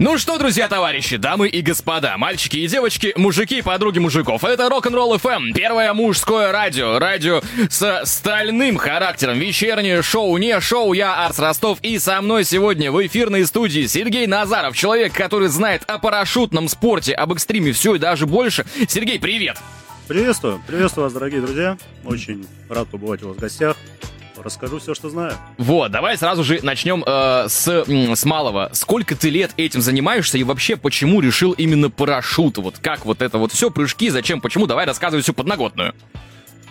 Ну что, друзья, товарищи, дамы и господа, мальчики и девочки, мужики и подруги мужиков, это Рок-н-ролл FM, первое мужское радио, радио с стальным характером, вечернее шоу, не шоу, я Арс Ростов, и со мной сегодня в эфирной студии Сергей Назаров, человек, который знает о парашютном спорте, об экстриме все и даже больше. Сергей, привет! Приветствую, приветствую вас, дорогие друзья, очень рад побывать у вас в гостях расскажу все, что знаю. Вот, давай сразу же начнем э, с, с малого. Сколько ты лет этим занимаешься и вообще почему решил именно парашют? Вот как вот это вот все, прыжки, зачем, почему? Давай рассказывай всю подноготную.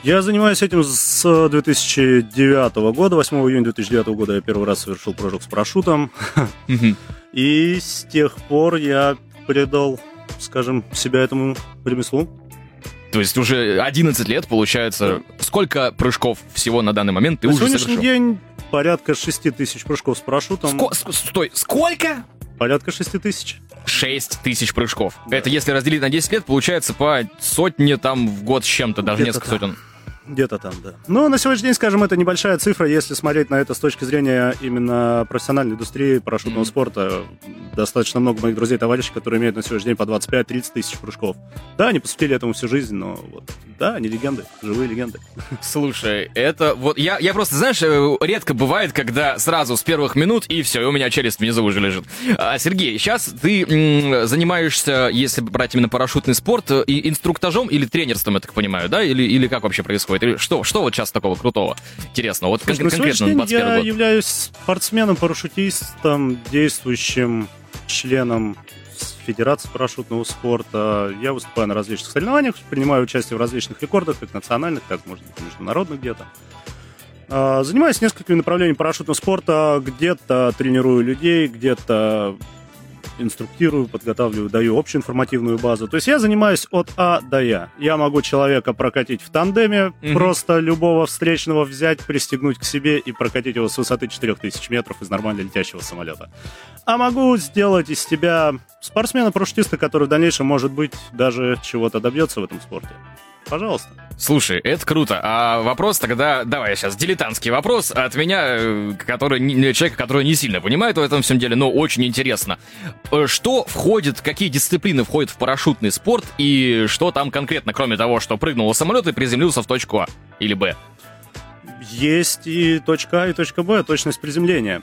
Я занимаюсь этим с 2009 года. 8 июня 2009 года я первый раз совершил прыжок с парашютом. И с тех пор я предал, скажем, себя этому ремеслу. То есть уже 11 лет, получается. Сколько прыжков всего на данный момент ты на уже сегодняшний совершил? день порядка 6 тысяч прыжков с парашютом. Ско- стой, сколько? Порядка 6 тысяч. 6 тысяч прыжков. Да. Это если разделить на 10 лет, получается по сотне там в год с чем-то, даже Где-то несколько там. сотен. Где-то там, да. Но на сегодняшний день, скажем, это небольшая цифра, если смотреть на это с точки зрения именно профессиональной индустрии парашютного mm-hmm. спорта. Достаточно много моих друзей, товарищей, которые имеют на сегодняшний день по 25-30 тысяч прыжков. Да, они посвятили этому всю жизнь, но вот, да, они легенды, живые легенды. Слушай, это вот, я, я просто, знаешь, э, редко бывает, когда сразу с первых минут и все, и у меня челюсть внизу уже лежит. А, Сергей, сейчас ты м, занимаешься, если брать именно парашютный спорт, и инструктажом или тренерством, я так понимаю, да? Или, или как вообще происходит? Происходит? Или что, что вот сейчас такого крутого? Интересно, вот кон- конкретно на 21 я год. являюсь спортсменом-парашютистом, действующим членом Федерации парашютного спорта. Я выступаю на различных соревнованиях, принимаю участие в различных рекордах, как национальных, так, может быть, международных где-то. А, занимаюсь несколькими направлениями парашютного спорта. Где-то тренирую людей, где-то инструктирую, подготавливаю, даю общую информативную базу. То есть я занимаюсь от А до Я. Я могу человека прокатить в тандеме, mm-hmm. просто любого встречного взять, пристегнуть к себе и прокатить его с высоты 4000 метров из нормально летящего самолета. А могу сделать из тебя спортсмена-парашютиста, который в дальнейшем, может быть, даже чего-то добьется в этом спорте. Пожалуйста. Слушай, это круто. А вопрос тогда, давай сейчас, дилетантский вопрос от меня, э, который, человека, который не сильно понимает в этом всем деле, но очень интересно. Э, что входит, какие дисциплины входят в парашютный спорт и что там конкретно, кроме того, что прыгнул самолет и приземлился в точку А или Б? Есть и точка А, и точка Б, точность приземления.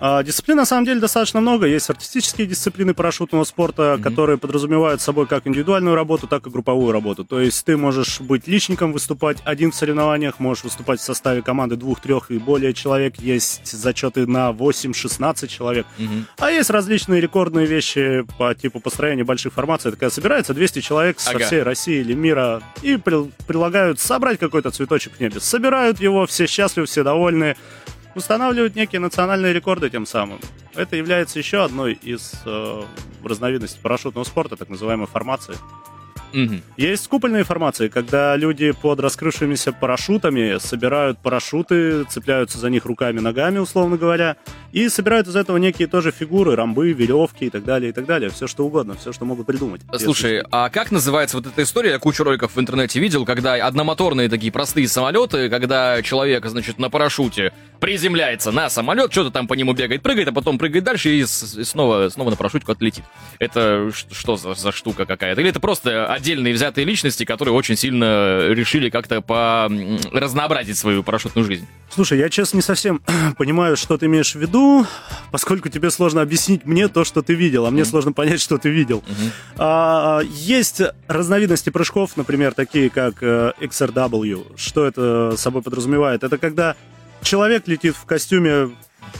А, дисциплин на самом деле достаточно много. Есть артистические дисциплины парашютного спорта, mm-hmm. которые подразумевают собой как индивидуальную работу, так и групповую работу. То есть ты можешь быть личником, выступать один в соревнованиях, можешь выступать в составе команды двух-трех и более человек. Есть зачеты на 8-16 человек. Mm-hmm. А есть различные рекордные вещи по типу построения больших формаций. Такая собирается 200 человек со ага. всей России или мира и при- прилагают собрать какой-то цветочек в небе. Собирают его, все счастливы, все довольны устанавливают некие национальные рекорды тем самым. Это является еще одной из э, разновидностей парашютного спорта, так называемой формации. Угу. Есть купольные формации, когда люди под раскрывшимися парашютами собирают парашюты, цепляются за них руками, ногами, условно говоря, и собирают из этого некие тоже фигуры, рамбы, веревки и так далее, и так далее. Все что угодно, все, что могут придумать. Слушай, если... а как называется вот эта история? Я кучу роликов в интернете видел, когда одномоторные такие простые самолеты, когда человек, значит, на парашюте приземляется на самолет, что-то там по нему бегает, прыгает, а потом прыгает дальше и, снова, снова на парашюте куда-то летит. Это что за, за штука какая-то? Или это просто отдельные взятые личности, которые очень сильно решили как-то по разнообразить свою парашютную жизнь? Слушай, я честно не совсем понимаю, что ты имеешь в виду, поскольку тебе сложно объяснить мне то, что ты видел, а мне mm-hmm. сложно понять, что ты видел. Mm-hmm. А, есть разновидности прыжков, например, такие как э, XRW. Что это собой подразумевает? Это когда человек летит в костюме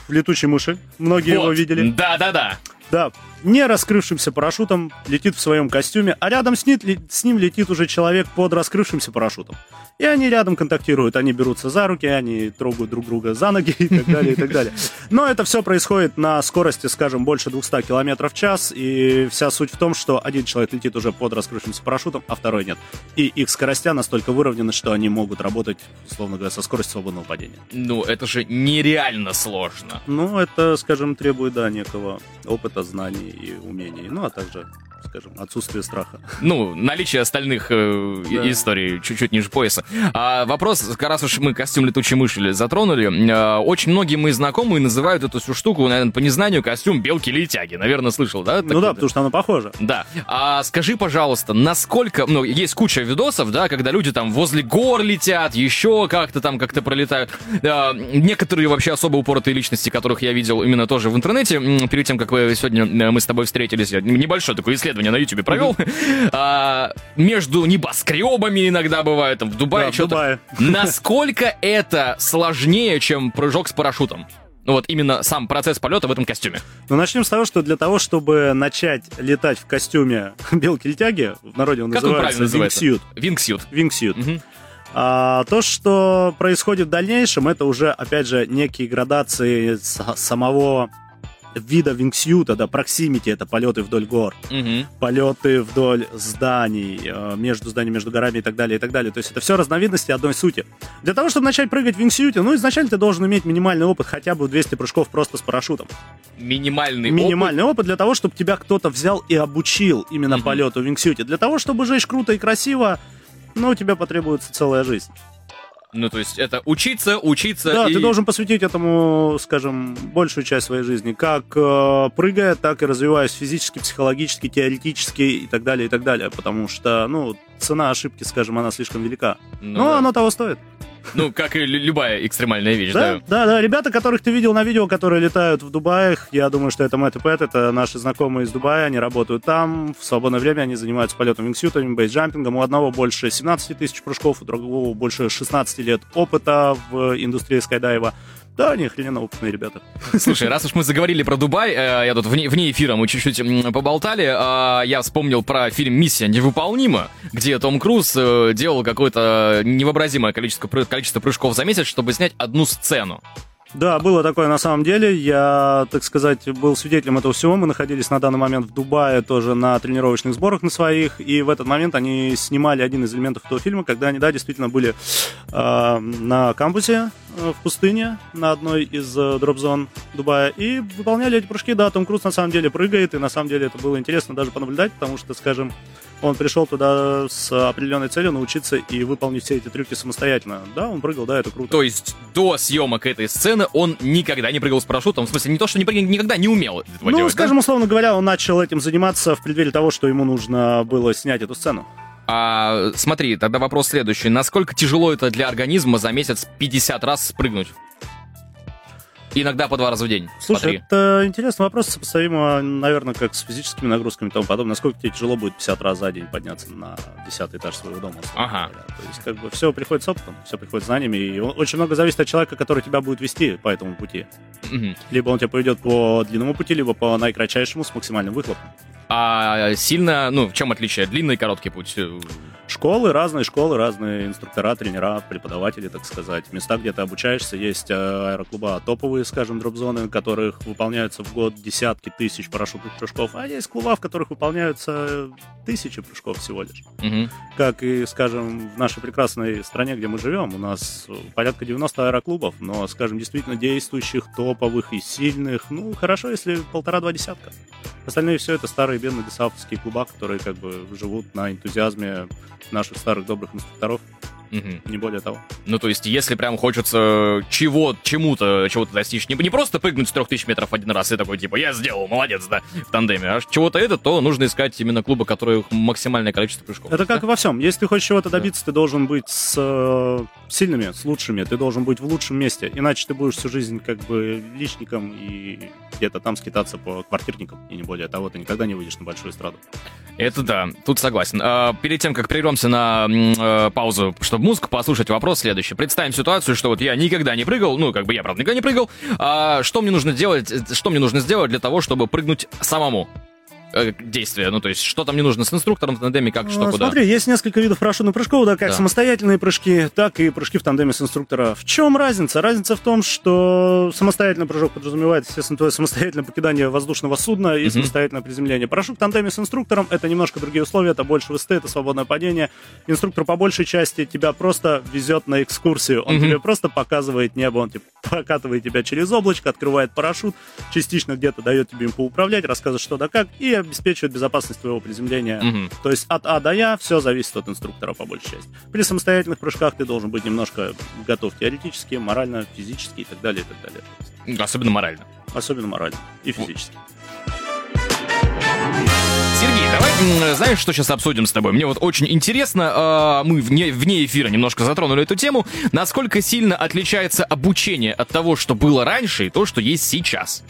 летучей мыши. Многие вот. его видели. Да-да-да. Да, не раскрывшимся парашютом летит в своем костюме, а рядом с ним, с ним летит уже человек под раскрывшимся парашютом. И они рядом контактируют, они берутся за руки, они трогают друг друга за ноги и так далее, и так далее. Но это все происходит на скорости, скажем, больше 200 км в час, и вся суть в том, что один человек летит уже под раскрывшимся парашютом, а второй нет. И их скоростя настолько выровнены, что они могут работать, условно говоря, со скоростью свободного падения. Ну, это же нереально сложно. Ну, это, скажем, требует, да, некого опыта, знаний и умений, ну, а также скажем, отсутствие страха. Ну, наличие остальных э, да. историй чуть-чуть ниже пояса. А вопрос, раз уж мы костюм летучей мыши затронули, э, очень многие мои знакомые называют эту всю штуку, наверное, по незнанию костюм белки-летяги. Наверное, слышал, да? Ну да, потому что оно похоже. Да. А скажи, пожалуйста, насколько... Ну, есть куча видосов, да, когда люди там возле гор летят, еще как-то там как-то пролетают. А, некоторые вообще особо упоротые личности, которых я видел именно тоже в интернете, перед тем, как вы сегодня э, мы с тобой встретились, я небольшое такое исследование на YouTube провел, а, между небоскребами иногда бывает, там в Дубае да, что-то. Дубае. Насколько это сложнее, чем прыжок с парашютом? Ну вот именно сам процесс полета в этом костюме. Ну начнем с того, что для того, чтобы начать летать в костюме белки-летяги, в народе он как называется wingsuit. Wingsuit. Wingsuit. Угу. А, то, что происходит в дальнейшем, это уже, опять же, некие градации самого вида вингсьюта, да, проксимити, это полеты вдоль гор, угу. полеты вдоль зданий, э, между зданиями, между горами и так далее, и так далее. То есть это все разновидности одной сути. Для того, чтобы начать прыгать в вингсьюте, ну, изначально ты должен иметь минимальный опыт, хотя бы 200 прыжков просто с парашютом. Минимальный, Минимальный опыт? опыт для того, чтобы тебя кто-то взял и обучил именно угу. полету в вингсьюте. Для того, чтобы жечь круто и красиво, ну, у тебя потребуется целая жизнь. Ну, то есть это учиться, учиться. Да, и... ты должен посвятить этому, скажем, большую часть своей жизни. Как э, прыгая, так и развиваясь физически, психологически, теоретически и так далее, и так далее. Потому что, ну, цена ошибки, скажем, она слишком велика. Ну, Но да. оно того стоит. Ну, как и любая экстремальная вещь, да? Да, да, да. Ребята, которых ты видел на видео, которые летают в Дубаях, я думаю, что это Мэтт и Пэт, это наши знакомые из Дубая, они работают там, в свободное время они занимаются полетом вингсютами, бейсджампингом. У одного больше 17 тысяч прыжков, у другого больше 16 лет опыта в индустрии скайдайва. Да, они охрененно опытные ребята. Слушай, раз уж мы заговорили про Дубай, э, я тут вне, вне эфира мы чуть-чуть поболтали, э, я вспомнил про фильм «Миссия невыполнима», где Том Круз э, делал какое-то невообразимое количество прыжков за месяц, чтобы снять одну сцену. Да, было такое на самом деле. Я, так сказать, был свидетелем этого всего. Мы находились на данный момент в Дубае тоже на тренировочных сборах на своих. И в этот момент они снимали один из элементов этого фильма, когда они, да, действительно были э, на кампусе э, в пустыне на одной из э, дроп-зон Дубая и выполняли эти прыжки. Да, Том Круз на самом деле прыгает, и на самом деле это было интересно даже понаблюдать, потому что, скажем, он пришел туда с определенной целью научиться и выполнить все эти трюки самостоятельно. Да, он прыгал, да, это круто. То есть до съемок этой сцены он никогда не прыгал с парашютом? В смысле, не то, что не прыгал, никогда не умел этого Ну, делать, скажем, да? условно говоря, он начал этим заниматься в преддверии того, что ему нужно было снять эту сцену. А, смотри, тогда вопрос следующий. Насколько тяжело это для организма за месяц 50 раз спрыгнуть? Иногда по два раза в день. Слушай, это интересный вопрос, сопоставимо, наверное, как с физическими нагрузками и тому подобное. Насколько тебе тяжело будет 50 раз за день подняться на 10 этаж своего дома? Ага. То есть, как бы, все приходит с опытом, все приходит с знаниями, и очень много зависит от человека, который тебя будет вести по этому пути. Угу. Либо он тебя поведет по длинному пути, либо по наикратчайшему с максимальным выхлопом. А сильно, ну, в чем отличие? Длинный и короткий путь? Школы, разные школы, разные инструктора, тренера, преподаватели, так сказать. Места, где ты обучаешься, есть э, аэроклуба топовые, скажем, дроп-зоны, в которых выполняются в год десятки тысяч парашютных прыжков, а есть клуба, в которых выполняются тысячи прыжков всего лишь. Угу. Как и, скажем, в нашей прекрасной стране, где мы живем, у нас порядка 90 аэроклубов, но, скажем, действительно действующих, топовых и сильных, ну, хорошо, если полтора-два десятка. Остальные все это старые бедные десауфовские клуба, которые как бы живут на энтузиазме наших старых добрых инструкторов. Угу. Не более того. Ну, то есть, если прям хочется чего, чему-то, чего-то достичь, не, не просто прыгнуть с 3000 метров один раз и такой, типа, я сделал, молодец, да, в тандеме, а чего-то это, то нужно искать именно клубы, которые максимальное количество прыжков. Это как да? во всем. Если ты хочешь чего-то добиться, да. ты должен быть с э, сильными, с лучшими, ты должен быть в лучшем месте, иначе ты будешь всю жизнь как бы личником и где-то там скитаться по квартирникам, и не более того, ты никогда не выйдешь на большую эстраду. Это да, тут согласен. А, перед тем, как прервемся на э, паузу, чтобы музыку послушать, вопрос следующий. Представим ситуацию, что вот я никогда не прыгал, ну, как бы я, правда, никогда не прыгал, а что мне нужно делать, что мне нужно сделать для того, чтобы прыгнуть самому? Э, действия? Ну, то есть, что там не нужно с инструктором в тандеме, как, что, а, куда? Смотри, есть несколько видов парашютных прыжков, да, как да. самостоятельные прыжки, так и прыжки в тандеме с инструктором. В чем разница? Разница в том, что самостоятельный прыжок подразумевает, естественно, твое самостоятельное покидание воздушного судна и угу. самостоятельное приземление. Парашют в тандеме с инструктором — это немножко другие условия, это больше высоты, это свободное падение. Инструктор по большей части тебя просто везет на экскурсию, он угу. тебе просто показывает небо, он типа прокатывает тебя через облачко, открывает парашют, частично где-то дает тебе им поуправлять, рассказывает что да как, и обеспечивает безопасность твоего приземления. Мгм. То есть от А до Я все зависит от инструктора по большей части. При самостоятельных прыжках ты должен быть немножко готов теоретически, морально, физически и так далее, и так далее. Особенно морально. Особенно морально и физически. Сергей, давай, знаешь, что сейчас обсудим с тобой? Мне вот очень интересно, а, мы вне, вне эфира немножко затронули эту тему, насколько сильно отличается обучение от того, что было раньше, и то, что есть сейчас.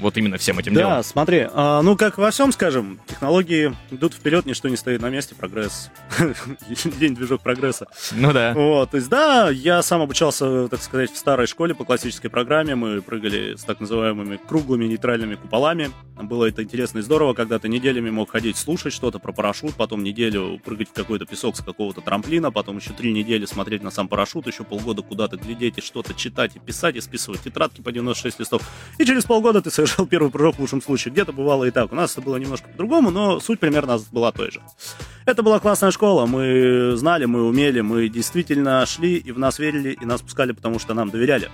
Вот именно всем этим Да, делом. смотри, а, ну как во всем, скажем, технологии идут вперед, ничто не стоит на месте, прогресс. День движок прогресса. Ну да. Вот, то есть, да, я сам обучался, так сказать, в старой школе по классической программе. Мы прыгали с так называемыми круглыми нейтральными куполами. Было это интересно и здорово, когда ты неделями мог ходить слушать что-то про парашют, потом неделю прыгать в какой-то песок с какого-то трамплина, потом еще три недели смотреть на сам парашют, еще полгода куда-то глядеть и что-то читать и писать, и списывать тетрадки по 96 листов. И через полгода ты совершал первый прыжок в лучшем случае. Где-то бывало и так. У нас это было немножко по-другому, но суть примерно была той же. Это была классная школа, мы знали, мы умели, мы действительно шли и в нас верили, и нас пускали, потому что нам доверяли.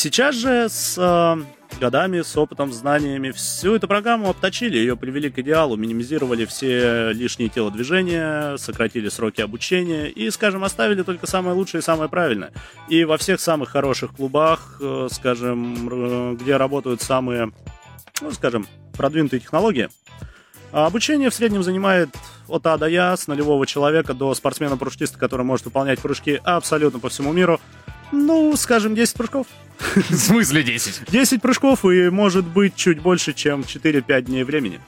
Сейчас же с э, годами, с опытом, знаниями всю эту программу обточили, ее привели к идеалу, минимизировали все лишние телодвижения, сократили сроки обучения и, скажем, оставили только самое лучшее и самое правильное. И во всех самых хороших клубах, э, скажем, р- где работают самые, ну, скажем, продвинутые технологии, а Обучение в среднем занимает от А до Я, с нулевого человека до спортсмена-парашютиста, который может выполнять прыжки абсолютно по всему миру. Ну, скажем, 10 прыжков. В смысле 10? 10 прыжков и может быть чуть больше, чем 4-5 дней времени.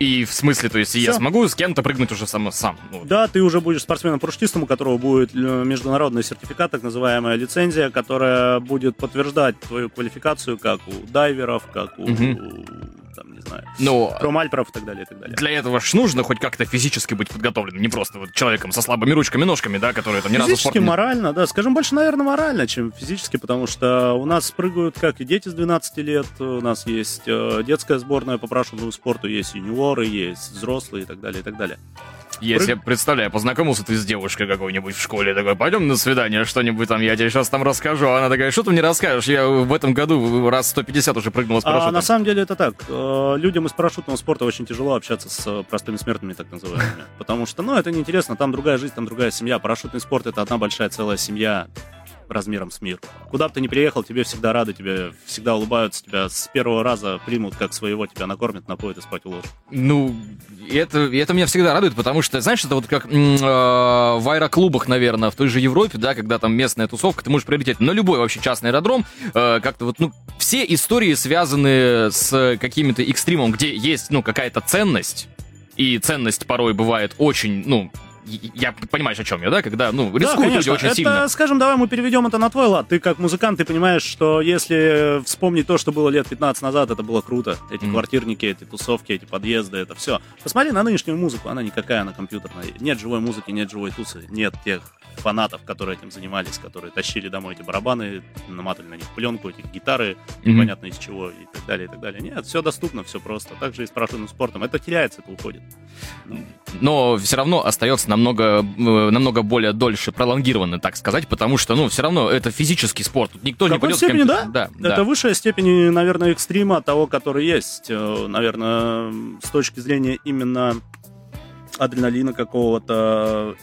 И в смысле, то есть я Всё. смогу с кем-то прыгнуть уже сам? сам ну, Да, ты уже будешь спортсменом-парашютистом, у которого будет э, международный сертификат, так называемая лицензия, которая будет подтверждать твою квалификацию как у дайверов, как у, там, не знаю, Но промальперов и так далее, и так далее. для этого ж нужно хоть как-то физически быть подготовленным, не просто вот человеком со слабыми ручками, ножками, да, которые там ни разу Физически, спорте не- морально, да. Скажем, больше, наверное, морально, чем физически, потому что у нас прыгают как и дети с 12 лет, у нас есть э, детская сборная по парашютному спорту, есть юниоры, есть взрослые и так далее, и так далее. Я Прыг- себе представляю, познакомился ты с девушкой какой-нибудь в школе, такой, пойдем на свидание, что-нибудь там, я тебе сейчас там расскажу. А Она такая, что ты мне расскажешь? Я в этом году раз 150 уже прыгнула с А парашютом. на самом деле это так. Э, Людям из парашютного спорта очень тяжело общаться с э, простыми смертными, так называемыми. Потому что, ну, это неинтересно, там другая жизнь, там другая семья. Парашютный спорт — это одна большая целая семья размером с мир. Куда бы ты ни приехал, тебе всегда рады, тебе всегда улыбаются, тебя с первого раза примут как своего, тебя накормят, напоят и спать уложат. Ну, это, это меня всегда радует, потому что, знаешь, это вот как э, в аэроклубах, наверное, в той же Европе, да, когда там местная тусовка, ты можешь прилететь на любой вообще частный аэродром, э, как-то вот, ну, все истории связаны с какими-то экстримом, где есть, ну, какая-то ценность, и ценность порой бывает очень, ну, я понимаешь, о чем я, да, когда, ну, Да, рискуют люди конечно. очень это, сильно. скажем, давай мы переведем это на твой лад. Ты как музыкант, ты понимаешь, что если вспомнить то, что было лет 15 назад, это было круто. Эти Мгм. квартирники, эти тусовки, эти подъезды, это все. Посмотри на нынешнюю музыку, она никакая, она компьютерная. Нет живой музыки, нет живой тусы, нет тех фанатов, которые этим занимались, которые тащили домой эти барабаны, наматывали на них пленку, эти гитары, Мгм. непонятно из чего, и так далее, и так далее. Нет, все доступно, все просто. Так же и с парашютным спортом. Это теряется, это уходит. но все равно остается намного, э, намного более дольше пролонгированно, так сказать, потому что, ну, все равно это физический спорт. Тут никто В не пойдет... степени, да? Да, Это да. высшая степень, наверное, экстрима того, который есть. Э, Наверное, с точки зрения именно адреналина какого-то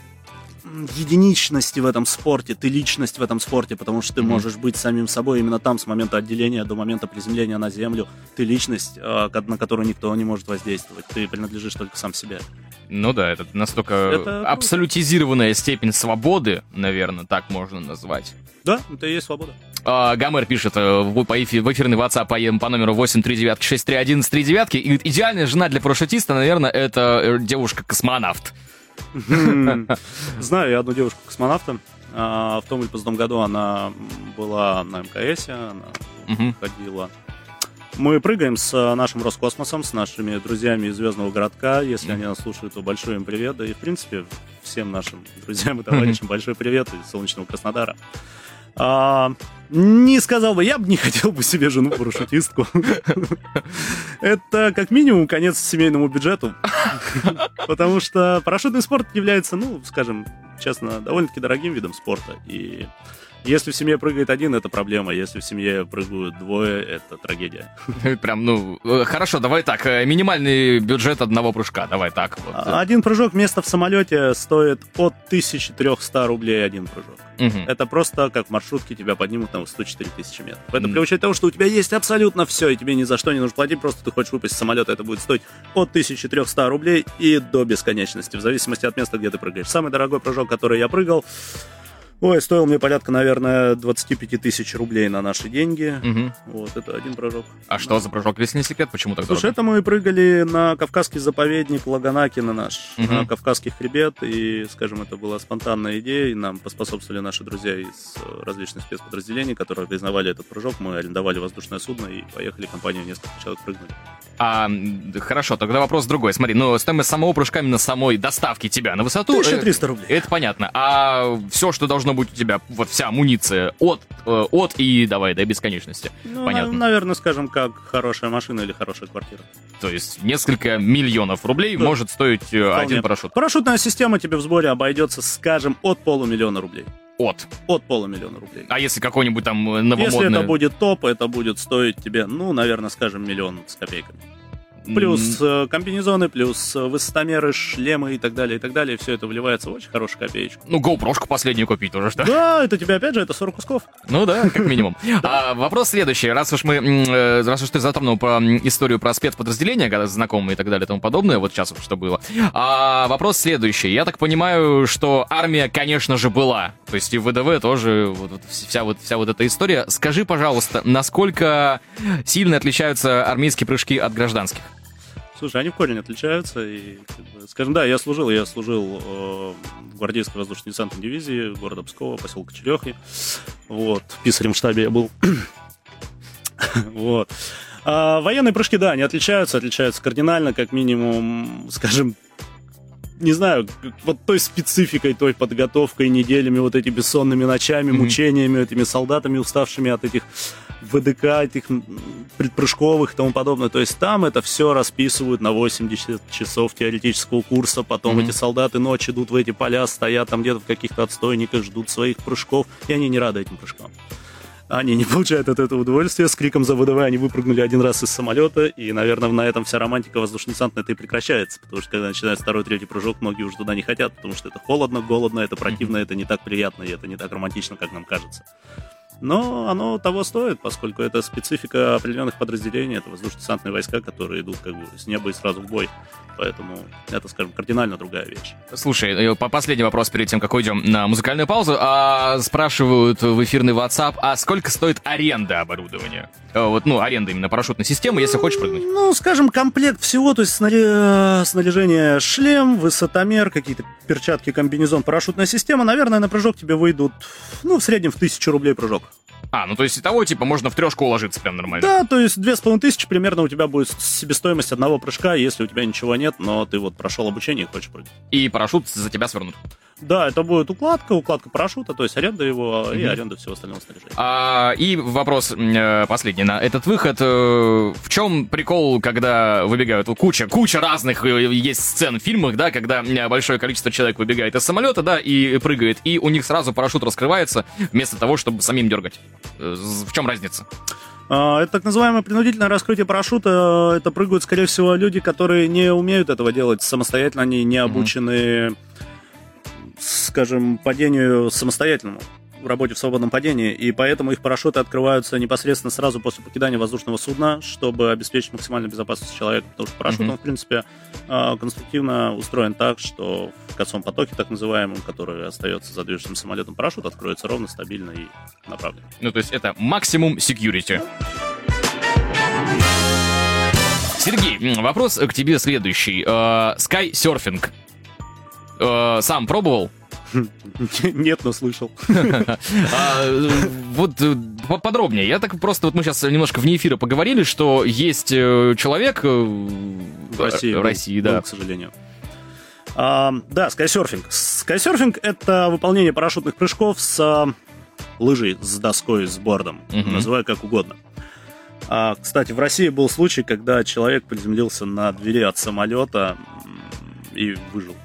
единичности в этом спорте, ты личность в этом спорте, потому что ты Мгм. можешь быть самим собой именно там, с момента отделения до момента приземления на землю. Ты личность, э, на которую никто не может воздействовать. Ты принадлежишь только сам себе. Ну да, это настолько Это абсолютизированная степень свободы, наверное, так можно назвать. Да, это и есть свобода. А, Гамер пишет э, в, по эфи- в эфирный WhatsApp по, по номеру 839-631-39. И говорит, идеальная жена для парашютиста, наверное, это э, девушка-космонавт. Знаю я одну девушку-космонавта. А, В том или позатом году она была на МКС, она ходила. Мы прыгаем с а, нашим Роскосмосом, с нашими друзьями из Звездного городка. Если они нас слушают, то большой им привет. Да и, в принципе, всем нашим друзьям и товарищам большой привет из солнечного Краснодара. А, не сказал бы, я бы не хотел бы себе жену парашютистку. Это как минимум конец семейному бюджету. Потому что парашютный спорт является, ну, скажем, честно, довольно-таки дорогим видом спорта. И Если в семье прыгает один, это проблема. Если в семье прыгают двое, это трагедия. Прям, ну, э, хорошо, давай так. э, Минимальный бюджет одного прыжка. Давай так. Вот. А, Один прыжок место в самолете стоит от 1300 рублей один прыжок. Мгм. Это просто как в маршрутке тебя поднимут на 104 тысячи метров. Это при учете того, что у тебя есть абсолютно все, и тебе ни за что не нужно платить, просто ты хочешь выпасть из самолета, это будет стоить от 1300 рублей и до бесконечности, в зависимости от места, где ты прыгаешь. Самый дорогой прыжок, который я прыгал, ой, стоил мне порядка, наверное, 25 тысяч рублей на наши деньги. Мгм. Вот, это один прыжок. А что за прыжок? Если не секрет, почему так Слушай, дорого? это мы прыгали на Кавказский заповедник Лаганаки на наш, Мгм. на Кавказский хребет, и, скажем, это была спонтанная идея, и нам поспособствовали наши друзья из э, различных спецподразделений, которые организовали этот прыжок, мы арендовали воздушное судно и поехали, компания несколько человек прыгнули. А, хорошо, тогда вопрос другой. Смотри, ну, стоимость самого прыжка именно самой доставки тебя на высоту... э, 1300 рублей. Это понятно. А все, что должно быть у тебя, вот вся амуниция от, э, от и давай до бесконечности. Ну, понятно. на- наверное, скажем, как хорошая машина или хорошая квартира. То есть несколько миллионов рублей Да. может стоить э, Вполне. один парашют. Парашютная система тебе в сборе обойдется, скажем, от полумиллиона рублей. От. От полумиллиона рублей. А если какой-нибудь там э, Если новомодный... это будет топ, это будет стоить тебе, ну, наверное, скажем, миллион с копейками. Плюс э, комбинезоны, плюс э, высотомеры, шлемы и так далее, и так далее. Все это вливается в очень хорошую копеечку. Ну, GoPro-шку последнюю купить уже, что? Да, это тебе опять же, это 40 кусков. Ну да, как минимум. А, вопрос следующий. Раз уж мы, э, раз уж ты затронул про историю про спецподразделения, когда знакомые и так далее и тому подобное, вот сейчас что было. А, вопрос следующий. Я так понимаю, что армия, конечно же, была. То есть и ВДВ тоже, вот, вот вся, вот, вся вот эта история. Скажи, пожалуйста, насколько сильно отличаются армейские прыжки от гражданских? Слушай, они в корень отличаются. И, скажем, да, я служил, я служил э, в гвардейской воздушно-десантной дивизии города Пскова, поселка Черехи. Вот, в писарем штабе я был. Вот. А военные прыжки, да, они отличаются, отличаются кардинально, как минимум, скажем, не знаю, вот той спецификой, той подготовкой, неделями, вот этими бессонными ночами, Мгм. мучениями, этими солдатами, уставшими от этих ВДК, этих предпрыжковых и тому подобное. То есть там это все расписывают на 80 часов теоретического курса, потом Мгм. эти солдаты ночь идут в эти поля, стоят там где-то в каких-то отстойниках, ждут своих прыжков, и они не рады этим прыжкам. Они не получают от этого удовольствия. С криком за ВДВ они выпрыгнули один раз из самолета, и, наверное, на этом вся романтика воздушно-десантная и прекращается, потому что когда начинается второй, третий прыжок, многие уже туда не хотят, потому что это холодно, голодно, это противно, это не так приятно, и это не так романтично, как нам кажется. Но оно того стоит, поскольку это специфика определенных подразделений, это воздушно-десантные войска, которые идут как бы с неба и сразу в бой. Поэтому это, скажем, кардинально другая вещь. Слушай, э, по- последний вопрос перед тем, как уйдем на музыкальную паузу. А, спрашивают в эфирный WhatsApp, а сколько стоит аренда оборудования? Э, Вот, ну, аренда именно парашютной системы, если хочешь прыгнуть. Ну, скажем, комплект всего, то есть снаре- снаряжение шлем, высотомер, какие-то перчатки, комбинезон, парашютная система, наверное, на прыжок тебе выйдут, ну, в среднем в тысячу рублей прыжок. Nope. А, ну то есть того, типа, можно в трешку уложиться прям нормально. Да, то есть две с половиной тысячи примерно у тебя будет себестоимость одного прыжка, если у тебя ничего нет, но ты вот прошел обучение и хочешь прыгать. И парашют за тебя свернут. Да, это будет укладка, укладка парашюта, то есть аренда его и Мгм. аренда всего остального снаряжения. А, и вопрос э, последний на этот выход. Э, в чем прикол, когда выбегают куча, куча разных э, есть сцен в фильмах, да, когда большое количество человек выбегает из самолета, да, и прыгает, и у них сразу парашют раскрывается, вместо того, чтобы самим дергать. Э, В чем разница? А, Это так называемое принудительное раскрытие парашюта. Это прыгают, скорее всего, люди, которые не умеют этого делать самостоятельно, они не обучены, скажем, падению самостоятельному в работе в свободном падении, и поэтому их парашюты открываются непосредственно сразу после покидания воздушного судна, чтобы обеспечить максимальную безопасность человека, потому что парашют, Мгм. он, в принципе, а, конструктивно устроен так, что в косом потоке, так называемом, который остается за движущим самолетом, парашют откроется ровно, стабильно и направленно. Ну, то есть это максимум security. Сергей, вопрос к тебе следующий. Э, Скайсерфинг. Э, Сам пробовал? Нет, но слышал. А, Вот э, по- подробнее. Я так просто, вот мы сейчас немножко вне эфира поговорили, что есть э, человек э, В России. в да. к сожалению. Да, скайсерфинг. Скайсерфинг — это выполнение парашютных прыжков с лыжей, с доской, с бордом. Называй как угодно. А, кстати, в России был случай, когда человек приземлился на двери от самолета и выжил.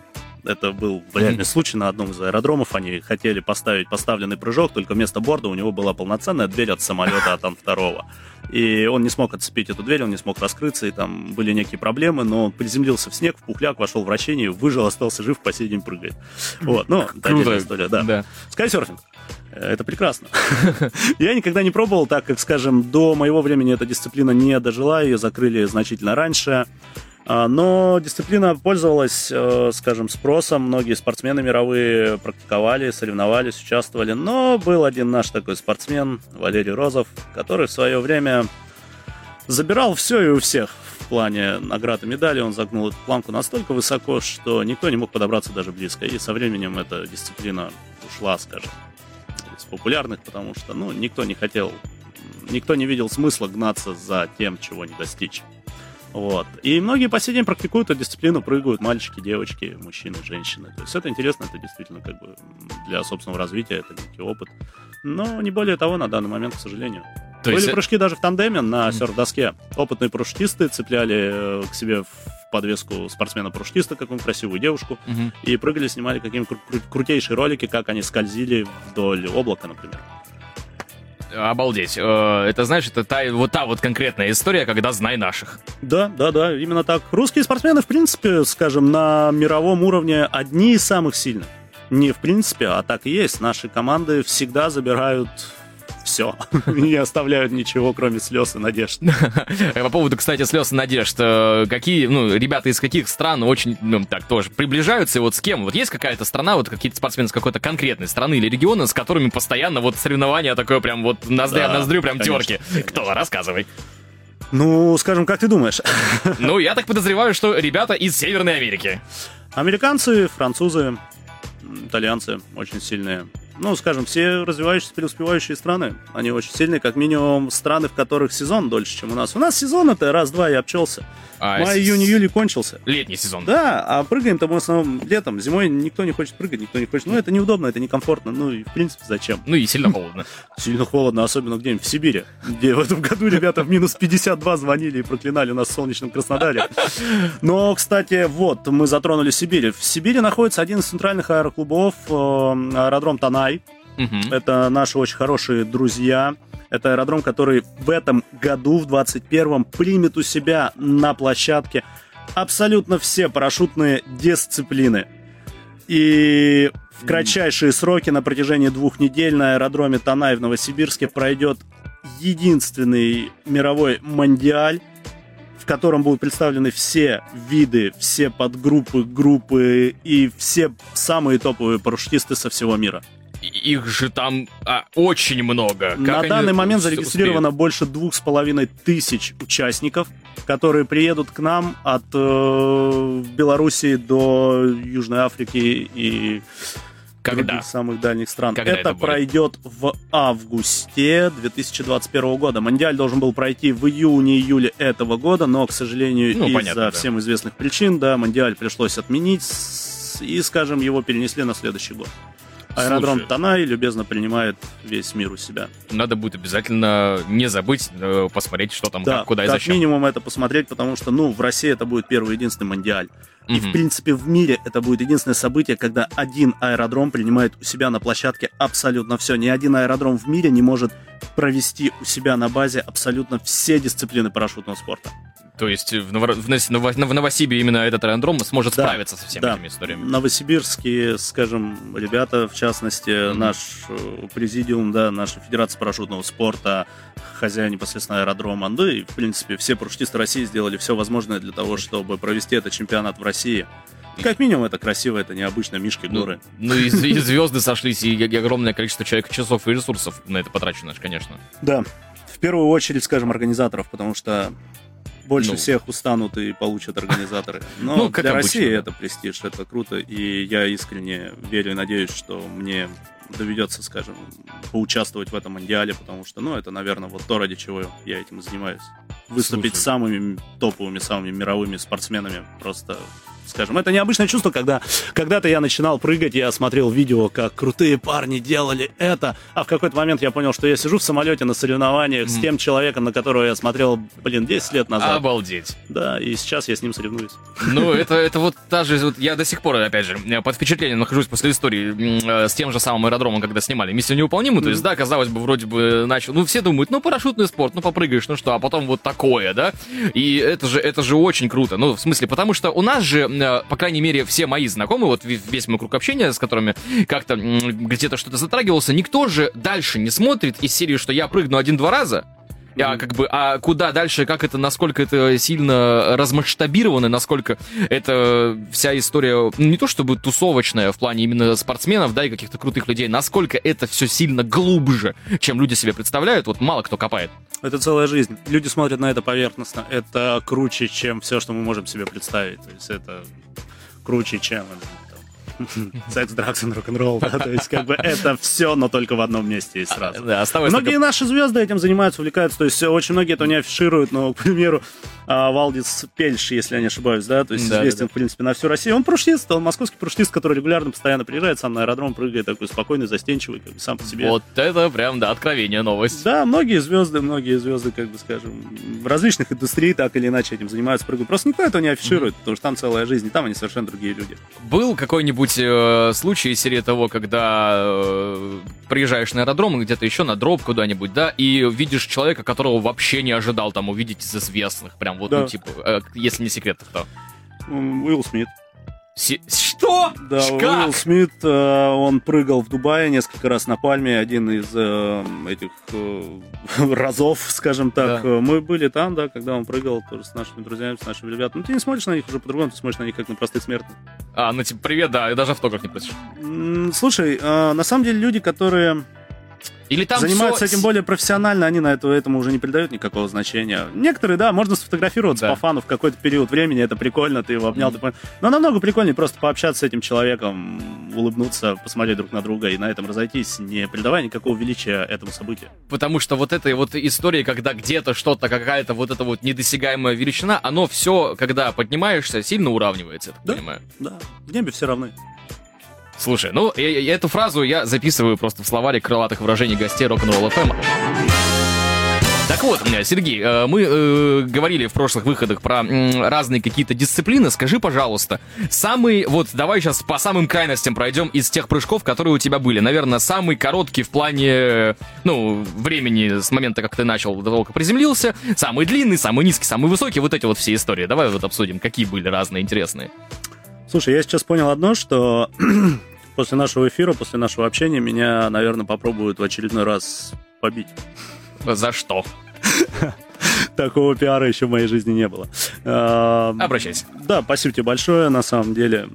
Это был реальный случай на одном из аэродромов. Они хотели поставить поставленный прыжок, только вместо борда у него была полноценная дверь от самолета от Ан-2. И он не смог отцепить эту дверь, он не смог раскрыться, и там были некие проблемы, но он приземлился в снег, в пухляк, вошел в вращение, выжил, остался жив, по сей день прыгает. Вот, ну, это история, да. да. Скайсерфинг. Это прекрасно. Я никогда не пробовал, так как, скажем, до моего времени эта дисциплина не дожила, ее закрыли значительно раньше. А, но дисциплина пользовалась, э, скажем, спросом. Многие спортсмены мировые практиковали, соревновались, участвовали. Но был один наш такой спортсмен, Валерий Розов, который в свое время забирал все и у всех в плане наград и медалей. Он загнул эту планку настолько высоко, что никто не мог подобраться даже близко. И со временем эта дисциплина ушла, скажем, из популярных, потому что, ну, никто не хотел, никто не видел смысла гнаться за тем, чего не достичь. Вот. И многие по сей день практикуют эту дисциплину, прыгают мальчики, девочки, мужчины, женщины. То есть это интересно, это действительно как бы для собственного развития, это некий опыт. Но не более того на данный момент, к сожалению. То Были есть... прыжки даже в тандеме на серф-доске. Опытные парашютисты цепляли э, к себе в подвеску спортсмена-парашютиста, какую-нибудь красивую девушку, угу. и прыгали, снимали какие-нибудь кру- крутейшие ролики, как они скользили вдоль облака, например. Обалдеть. Э, это, знаешь, это та, вот та вот конкретная история, когда знай наших. Да, да, да, именно так. Русские спортсмены, в принципе, скажем, на мировом уровне одни из самых сильных. Не в принципе, а так и есть. Наши команды всегда забирают все. Не оставляют ничего, кроме слез и надежд. По поводу, кстати, слез и надежд. Э, какие, ну, ребята из каких стран очень, ну, так тоже приближаются, и вот с кем? Вот есть какая-то страна, вот какие-то спортсмены с какой-то конкретной страны или региона, с которыми постоянно вот соревнования такое прям вот ноздря да, ноздрю прям терки. Кто? Рассказывай. Ну, скажем, как ты думаешь? Ну, я так подозреваю, что ребята из Северной Америки. Американцы, французы, итальянцы очень сильные ну, скажем, все развивающиеся, преуспевающие страны. Они очень сильные, как минимум страны, в которых сезон дольше, чем у нас. У нас сезон это раз-два и обчелся. А Май, июнь, июль кончился. Летний сезон. Да, а прыгаем-то мы в основном летом. Зимой никто не хочет прыгать, никто не хочет. Ну, это неудобно, это некомфортно. Ну, и в принципе, зачем? Ну, и сильно холодно. Сильно холодно, особенно где-нибудь в Сибири, где в этом году ребята в минус 52 звонили и проклинали нас в солнечном Краснодаре. Но, кстати, вот, мы затронули Сибирь. В Сибири находится один из центральных аэроклубов, э, аэродром Танай. Угу. Это наши очень хорошие друзья. Это аэродром, который в этом году, в 21-м, примет у себя на площадке абсолютно все парашютные дисциплины. И в кратчайшие сроки на протяжении двух недель на аэродроме Танай в Новосибирске пройдет единственный мировой мандиаль, в котором будут представлены все виды, все подгруппы, группы и все самые топовые парашютисты со всего мира их же там а, очень много. Как На данный момент зарегистрировано успеют? больше двух с половиной тысяч участников, которые приедут к нам от э, Белоруссии до Южной Африки и когда? самых дальних стран. Когда это, это пройдет в августе 2021 года. Мандиаль должен был пройти в июне-июле этого года, но, к сожалению, ну, из-за понятно, да. всем известных причин, да, Мандиаль пришлось отменить и, скажем, его перенесли на следующий год. Аэродром Слушай, Танай любезно принимает весь мир у себя. Надо будет обязательно не забыть э, посмотреть, что там, да, как, куда и зачем. как минимум это посмотреть, потому что, ну, в России это будет первый единственный мандиаль. И, в принципе, в мире это будет единственное событие, когда один аэродром принимает у себя на площадке абсолютно все. Ни один аэродром в мире не может провести у себя на базе абсолютно все дисциплины парашютного спорта. То есть в, Ново... в, в Новосибе именно этот аэродром сможет да, справиться со всеми да. этими историями. Новосибирские, скажем, ребята, в частности, mm-hmm. наш э, президиум, да, наша Федерация парашютного спорта, хозяин непосредственно аэродрома, да и, в принципе, все парашютисты России сделали все возможное для того, чтобы провести этот чемпионат в России. Как минимум, это красиво, это необычно, мишки, ну, горы. Ну, ну и, и звезды сошлись, и, и огромное количество человек, часов и ресурсов на это потрачено, конечно. Да. В первую очередь, скажем, организаторов, потому что больше ну. всех устанут и получат организаторы. Но ну, для обычно, России да. это престиж, это круто. И я искренне верю и надеюсь, что мне доведется, скажем, поучаствовать в этом мундиале, потому что, ну, это, наверное, вот то, ради чего я этим занимаюсь. Выступить Слушай. с самыми топовыми, самыми мировыми спортсменами просто скажем. Это необычное чувство, когда когда-то я начинал прыгать, я смотрел видео, как крутые парни делали это, а в какой-то момент я понял, что я сижу в самолете на соревнованиях mm. с тем человеком, на которого я смотрел, блин, 10 лет назад. Обалдеть. Да, и сейчас я с ним соревнуюсь. Ну, это, это вот та же, вот я до сих пор, опять же, под впечатлением нахожусь после истории э, с тем же самым аэродромом, когда снимали «Миссию невыполнимую», mm. то есть, да, казалось бы, вроде бы начал, ну, все думают, ну, парашютный спорт, ну, попрыгаешь, ну что, а потом вот такое, да, и это же, это же очень круто, ну, в смысле, потому что у нас же, э, по крайней мере, все мои знакомые, вот весь мой круг общения, с которыми как-то где-то что-то затрагивался, никто же дальше не смотрит из серии, что я прыгну один-два раза, а как бы, а куда дальше, как это, насколько это сильно размасштабировано, насколько это вся история, ну, не то чтобы тусовочная в плане именно спортсменов, да, и каких-то крутых людей, насколько это все сильно глубже, чем люди себе представляют, вот мало кто копает. Это целая жизнь. Люди смотрят на это поверхностно. Это круче, чем все, что мы можем себе представить. То есть это круче, чем секс, дракс и рок-н-ролл, да, то есть как бы это все, но только в одном месте есть сразу. Да, многие наши звезды этим занимаются, увлекаются, то есть очень многие это не афишируют, но, к примеру, а, Валдис Пельш, если я не ошибаюсь, да, то есть да, известен, да, в принципе, на всю Россию. Он парашютист, он московский парашютист, который регулярно, постоянно приезжает, сам на аэродром прыгает, такой спокойный, застенчивый, как бы сам по себе. Вот это прям, да, откровение новость. Да, многие звезды, многие звезды, как бы скажем, в различных индустриях так или иначе этим занимаются, прыгают. Просто никто этого не афиширует, mm-hmm. потому что там целая жизнь, и там они совершенно другие люди. Был какой-нибудь э, случай из серии того, когда э, приезжаешь на аэродром, где-то еще на дроп куда-нибудь, да, и видишь человека, которого вообще не ожидал там увидеть из известных, прям вот, ну, да. ну, типа, э, если не секрет, то кто? Уилл Смит. Си- что? Да, как? Уилл Смит, э, он прыгал в Дубае несколько раз на Пальме, один из э, этих э, разов, скажем так. Да. Мы были там, да, когда он прыгал тоже с нашими друзьями, с нашими ребятами. Ну, ты не смотришь на них уже по-другому, ты смотришь на них как на простых смертных. А, ну, типа, привет, да, и даже автограф не просишь. Слушай, э, на самом деле люди, которые или там занимаются все... этим более профессионально, они на это, этому уже не придают никакого значения. Некоторые, да, можно сфотографироваться да. по фану в какой-то период времени, это прикольно, ты его обнял, mm. ты понял. Но намного прикольнее просто пообщаться с этим человеком, улыбнуться, посмотреть друг на друга и на этом разойтись, не придавая никакого величия этому событию. Потому что вот этой вот истории, когда где-то что-то, какая-то вот эта вот недосягаемая величина, оно все, когда поднимаешься, сильно уравнивается, я так да? понимаю. Да, в небе все равны. Слушай, ну, я, я, эту фразу я записываю просто в словаре крылатых выражений гостей Rock'n'Roll FM. Так вот, Сергей, э, мы э, говорили в прошлых выходах про э, разные какие-то дисциплины. Скажи, пожалуйста, самый, вот давай сейчас по самым крайностям пройдем из тех прыжков, которые у тебя были. Наверное, самый короткий в плане, ну, времени с момента, как ты начал, до того, как приземлился. Самый длинный, самый низкий, самый высокий. Вот эти вот все истории. Давай вот обсудим, какие были разные, интересные. Слушай, я сейчас понял одно, что после нашего эфира, после нашего общения меня, наверное, попробуют в очередной раз побить. За что? Такого пиара еще в моей жизни не было. Обращайся. Да, спасибо тебе большое, на самом деле.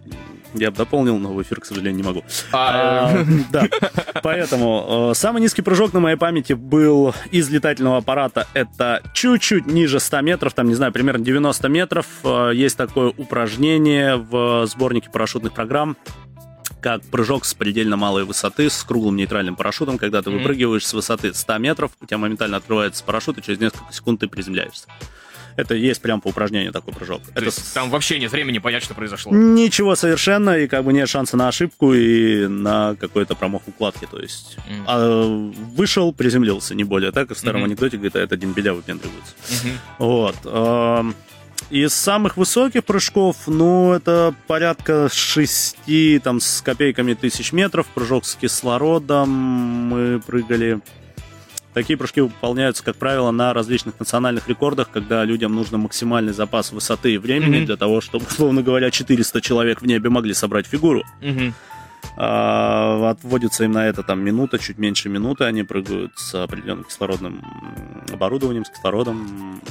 Я бы дополнил, но в эфир, к сожалению, не могу. А, а, да. Поэтому э, самый низкий прыжок на моей памяти был из летательного аппарата. Это чуть-чуть ниже 100 метров, там, не знаю, примерно 90 метров. Э, есть такое упражнение в сборнике парашютных программ как прыжок с предельно малой высоты с круглым нейтральным парашютом, когда ты mm-hmm. выпрыгиваешь с высоты 100 метров, у тебя моментально открывается парашют, и через несколько секунд ты приземляешься. Это есть прям по упражнению такой прыжок. То это... есть там вообще нет времени понять, что произошло? Ничего совершенно, и как бы нет шанса на ошибку и на какой-то промах укладки. То есть mm. а, вышел, приземлился, не более. Так, в старом mm-hmm. анекдоте говорит, а это Дембеля выпендривается. Mm-hmm. Вот. Из самых высоких прыжков, ну, это порядка 6 там, с копейками тысяч метров. Прыжок с кислородом мы прыгали. Такие прыжки выполняются, как правило, на различных национальных рекордах, когда людям нужно максимальный запас высоты и времени mm-hmm. для того, чтобы, условно говоря, 400 человек в небе могли собрать фигуру. Mm-hmm. А, отводится им на это там минута, чуть меньше минуты. Они прыгают с определенным кислородным оборудованием, с кислородом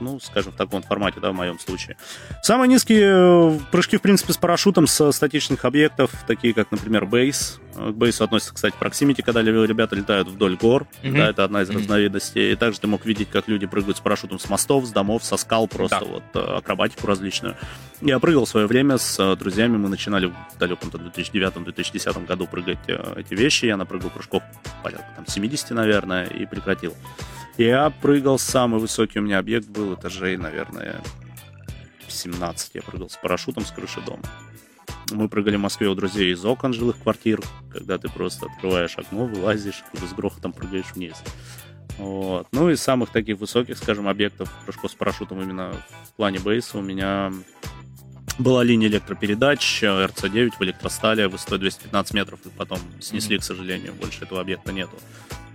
ну, скажем, в таком формате, да, в моем случае. Самые низкие э, прыжки, в принципе, с парашютом с статичных объектов, такие как, например, бейс. К бейсу относится, кстати, проксимити, когда ребята летают вдоль гор. Mm-hmm. Да, это одна из разновидностей. И также ты мог видеть, как люди прыгают с парашютом с мостов, с домов, со скал, просто да. вот э, акробатику различную. Я прыгал в свое время с э, друзьями, мы начинали в далеком 2009-2010 году прыгать эти вещи. Я напрыгал прыжков порядка там 70, наверное, и прекратил. Я прыгал, самый высокий у меня объект был этажей, наверное, 17 я прыгал с парашютом с крыши дома. Мы прыгали в Москве у друзей из окон жилых квартир, когда ты просто открываешь окно, вылазишь, и с грохотом прыгаешь вниз. Вот. Ну, из самых таких высоких, скажем, объектов прыжков с парашютом именно в плане бейса у меня была линия электропередач РЦ-9 в электростале высотой 215 метров, и потом снесли, к сожалению, больше этого объекта нету.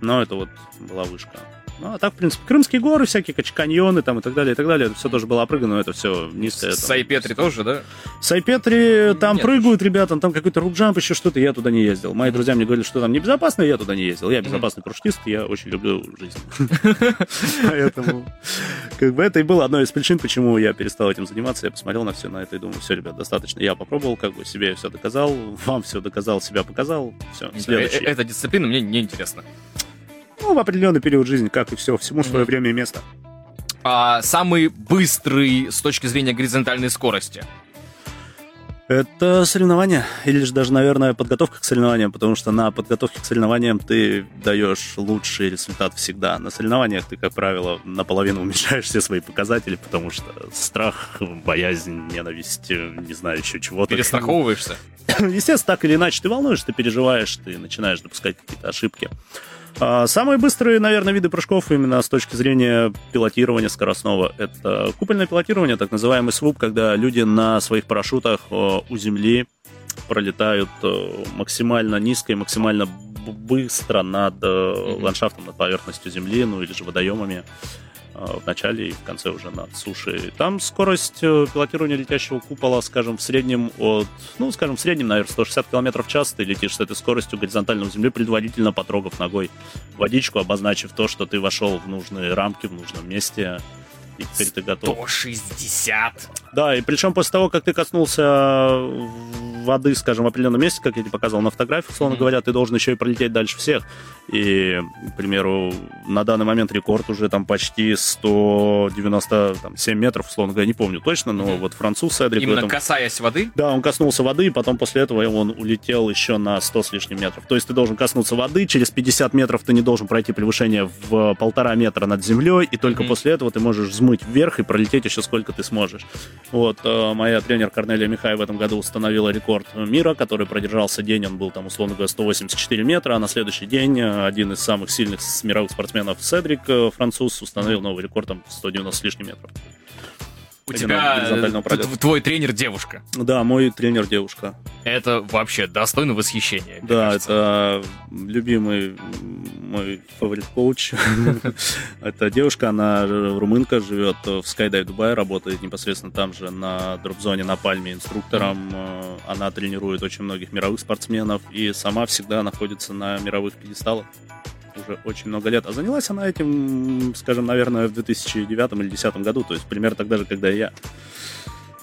Но это вот была вышка. Ну, а так, в принципе, Крымские горы, всякие каньоны там и так далее, и так далее. Это все тоже было опрыгано, но это все низкое. Там. Сайпетри тоже, да? Сайпетри, там Нет, прыгают ребята, там какой-то рукджамп, еще что-то, я туда не ездил. Мои друзья мне говорили, что там небезопасно, я туда не ездил. Я безопасный парашютист, я очень люблю жизнь. Поэтому, как бы это и было одной из причин, почему я перестал этим заниматься. Я посмотрел на все на это и думаю, все, ребят, достаточно. Я попробовал, как бы себе все доказал, вам все доказал, себя показал. Все, следующий. Эта дисциплина мне не интересна. Ну, в определенный период жизни, как и все, всему свое время и место. А самый быстрый с точки зрения горизонтальной скорости? Это соревнования, или же даже, наверное, подготовка к соревнованиям, потому что на подготовке к соревнованиям ты даешь лучший результат всегда. На соревнованиях ты, как правило, наполовину уменьшаешь все свои показатели, потому что страх, боязнь, ненависть, не знаю, еще чего-то. Перестраховываешься? Естественно, так или иначе, ты волнуешься, ты переживаешь, ты начинаешь допускать какие-то ошибки. А, самые быстрые, наверное, виды прыжков именно с точки зрения пилотирования скоростного. Это купольное пилотирование, так называемый свуп, когда люди на своих парашютах у земли пролетают максимально низко и максимально быстро над mm-hmm. ландшафтом, над поверхностью земли, ну или же водоемами. Э, в начале и в конце уже над сушей. Там скорость э, пилотирования летящего купола, скажем, в среднем от, ну, скажем, в среднем, наверное, 160 км в час ты летишь с этой скоростью горизонтально в земле, предварительно потрогав ногой водичку, обозначив то, что ты вошел в нужные рамки, в нужном месте, и теперь ты готов. 160! Да, и причем после того, как ты коснулся воды, скажем, в определенном месте, как я тебе показал на фотографии, условно mm-hmm. говоря, ты должен еще и пролететь дальше всех. И, к примеру, на данный момент рекорд уже там почти 197 метров, условно говоря, не помню точно, но mm-hmm. вот француз Седрик... Именно этом... касаясь воды? Да, он коснулся воды, и потом после этого он улетел еще на 100 с лишним метров. То есть ты должен коснуться воды, через 50 метров ты не должен пройти превышение в полтора метра над землей, и только mm-hmm. после этого ты можешь взмыть вверх и пролететь еще сколько ты сможешь. Вот, э, моя тренер Корнелия Михай в этом году установила рекорд мира, который продержался день, он был там, условно говоря, 184 метра, а на следующий день э, один из самых сильных мировых спортсменов Седрик, э, француз, установил новый рекорд, там 190 с лишним метров. У тебя твой тренер девушка. Да, мой тренер девушка. Это вообще достойно восхищения. Да, это любимый мой фаворит-коуч. Это девушка, она румынка, живет в Skydive Дубай, работает непосредственно там же на дроп-зоне на Пальме инструктором. Э, она тренирует очень многих мировых спортсменов и сама всегда находится на мировых пьедесталах уже очень много лет. А занялась она этим, скажем, наверное, в 2009 или 2010 году, то есть примерно тогда же, когда и я.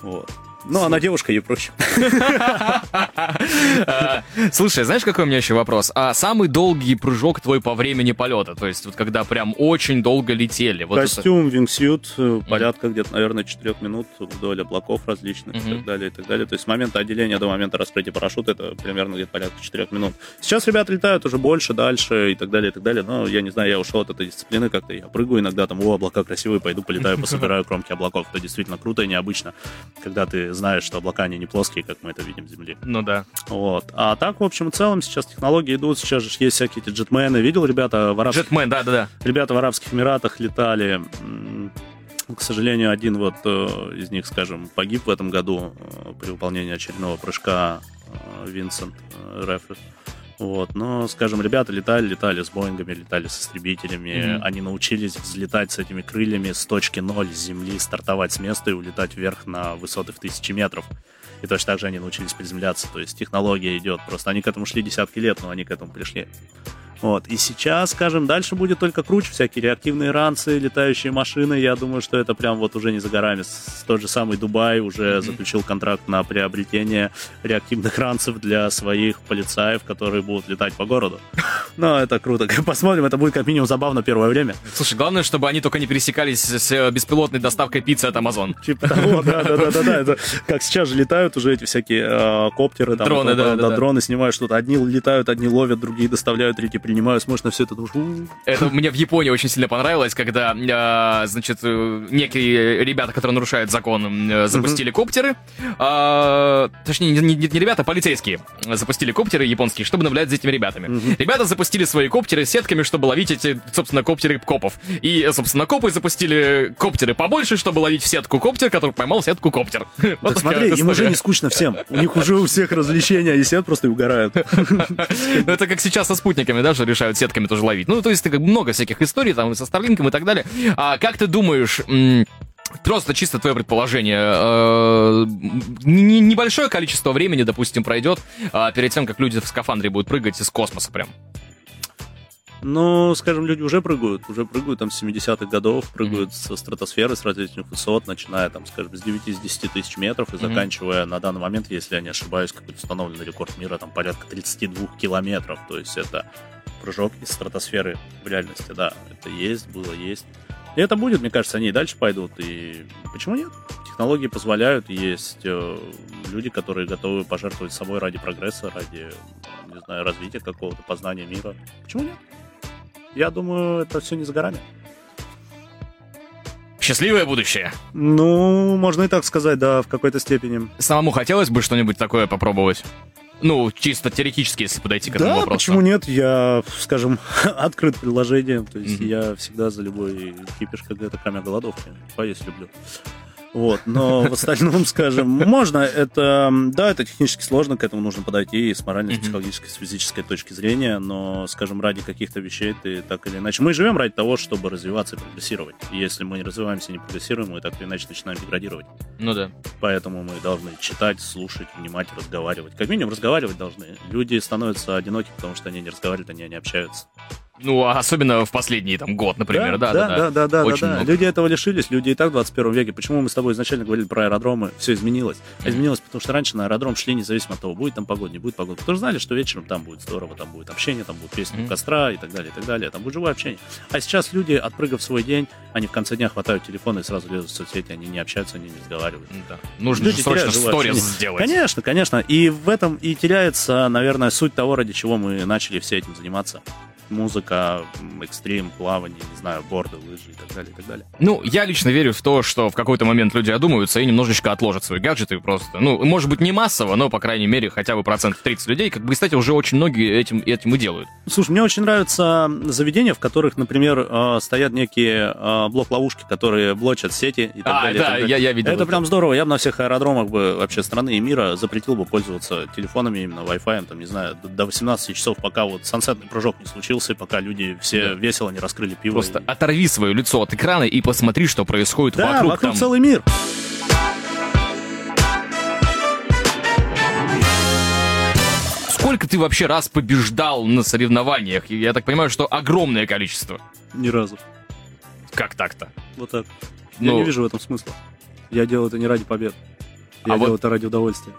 Вот. Ну, она девушка, ей проще. Слушай, знаешь, какой у меня еще вопрос? А самый долгий прыжок твой по времени полета? То есть, вот когда прям очень долго летели. Вот Костюм, это... вингсют, порядка где-то, наверное, 4 минут вдоль облаков различных и так далее, и так далее. То есть, с момента отделения до момента раскрытия парашюта это примерно где-то порядка 4 минут. Сейчас ребята летают уже больше, дальше и так далее, и так далее. Но я не знаю, я ушел от этой дисциплины как-то. Я прыгаю иногда там, о, облака красивые, пойду полетаю, пособираю кромки облаков. Это действительно круто и необычно, когда ты знаешь, что облака они не плоские, как мы это видим в Земле. Ну да. Вот. А так, в общем и целом, сейчас технологии идут, сейчас же есть всякие эти джетмены. Видел, ребята в арабских... Джетмен, да-да-да. Ребята в Арабских Эмиратах летали к сожалению, один вот э, из них, скажем, погиб в этом году э, при выполнении очередного прыжка э, Винсент Рефер. Вот, но, скажем, ребята летали, летали с Боингами, летали с истребителями, mm-hmm. они научились взлетать с этими крыльями с точки ноль с земли, стартовать с места и улетать вверх на высоты в тысячи метров. И точно так же они научились приземляться, то есть технология идет, просто они к этому шли десятки лет, но они к этому пришли. Вот. И сейчас, скажем, дальше будет только круче всякие реактивные ранцы, летающие машины. Я думаю, что это прям вот уже не за горами. Тот же самый Дубай уже mm-hmm. заключил контракт на приобретение реактивных ранцев для своих полицаев, которые будут летать по городу. Но это круто. Посмотрим, это будет как минимум забавно первое время. Слушай, главное, чтобы они только не пересекались с э, беспилотной доставкой пиццы от Amazon. Типа того, да-да-да. Как сейчас же летают уже эти всякие э, коптеры. Дроны, да. Дроны снимают что-то. Одни летают, одни ловят, другие доставляют, третьи принимаю, на все это. Это мне в Японии очень сильно понравилось, когда, э, значит, э, некие ребята, которые нарушают закон, э, запустили коптеры. А, точнее, не, не- не ребята, а полицейские запустили коптеры японские, чтобы наблюдать за этими ребятами. Ребята запустили свои коптеры сетками, чтобы ловить эти, собственно, коптеры копов. И, собственно, копы запустили коптеры побольше, чтобы ловить в сетку коптер, который поймал сетку коптер. Так смотри, им уже не скучно всем. У них уже у всех развлечения, они сидят просто и угорают. Ну, это как сейчас со спутниками, да, что решают сетками тоже ловить. Ну, то есть, как бы много всяких историй, там, и со Старлинком и так далее. А как ты думаешь, Просто чисто твое предположение. э, не- Небольшое количество времени, допустим, пройдет а, перед тем, как люди в скафандре будут прыгать из космоса прям. Ну, скажем, люди уже прыгают, уже прыгают там с 70-х годов, прыгают со стратосферы, с различных высот, начиная там, скажем, с 9-10 тысяч метров и Мгм. заканчивая на данный момент, если я не ошибаюсь, какой-то установленный рекорд мира, там порядка 32 километров. То есть это прыжок из стратосферы в реальности, да, это есть, было, есть. И это будет, мне кажется, они и дальше пойдут. И почему нет? Технологии позволяют, есть э, люди, которые готовы пожертвовать собой ради прогресса, ради, не знаю, развития какого-то, познания мира. Почему нет? Я думаю, это все не за горами. Счастливое будущее. Ну, можно и так сказать, да, в какой-то степени. Самому хотелось бы что-нибудь такое попробовать. Ну, чисто теоретически, если подойти к этому Да, вопросу. почему нет? Я, скажем, открыт предложением. То есть Мгм. я всегда за любой кипиш, когда это кроме голодовки. Поесть люблю. Вот, но в остальном, скажем, можно, это, да, это технически сложно, к этому нужно подойти и с моральной, с психологической, с физической точки зрения, но, скажем, ради каких-то вещей ты так или иначе... Мы живем ради того, чтобы развиваться и прогрессировать. И если мы не развиваемся и не прогрессируем, мы так или иначе начинаем деградировать. Ну да. Поэтому мы должны читать, слушать, внимать, разговаривать. Как минимум разговаривать должны. Люди становятся одиноки, потому что они не разговаривают, они не общаются. Ну, а особенно в последний там год, например, да, да, да, да, да, Очень да. много. Люди этого лишились, люди и так в 21 веке. Почему мы с тобой изначально говорили про аэродромы? Все изменилось. А изменилось, потому что раньше на аэродром шли независимо от того, будет там погода, не будет погода. Потому что знали, что вечером там будет здорово, там будет общение, там будет у Мгм. костра и так далее, и так далее. Там будет живое общение. А сейчас люди, отпрыгав свой день, они в конце дня хватают телефон и сразу лезут в соцсети, они не общаются, они не разговаривают. Да. Нужно Люди же срочно сторис сделать. Конечно, конечно. И в этом и теряется, наверное, суть того, ради чего мы начали все этим заниматься. Музыка, экстрим, плавание, не знаю, борды, лыжи и так далее, и так далее. Ну, я лично верю в то, что в какой-то момент люди одумаются и немножечко отложат свои гаджеты просто. Ну, может быть, не массово, но, по крайней мере, хотя бы процентов 30 людей, как бы, кстати, уже очень многие этим, этим и делают. Слушай, мне очень нравятся заведения, в которых, например, э, стоят некие э, блок-ловушки, которые блочат сети и так А, далее. да, так далее. я- я видел Это это. прям здорово. Я бы на всех аэродромах бы вообще страны и мира запретил бы пользоваться телефонами, именно Wi-Fi, там, не знаю, до- до 18 часов, пока вот сансетный прыжок не случился, и пока люди все Да. весело не раскрыли пиво. Просто и- оторви свое лицо от экрана и посмотри, что происходит Да, вокруг. вокруг там. целый мир. Сколько ты вообще раз побеждал на соревнованиях? Я так понимаю, что огромное количество. Ни разу. Как так-то? Вот так. Я Ну- не вижу в этом смысла. Я делаю это не ради побед. Я А делаю вот- это ради удовольствия.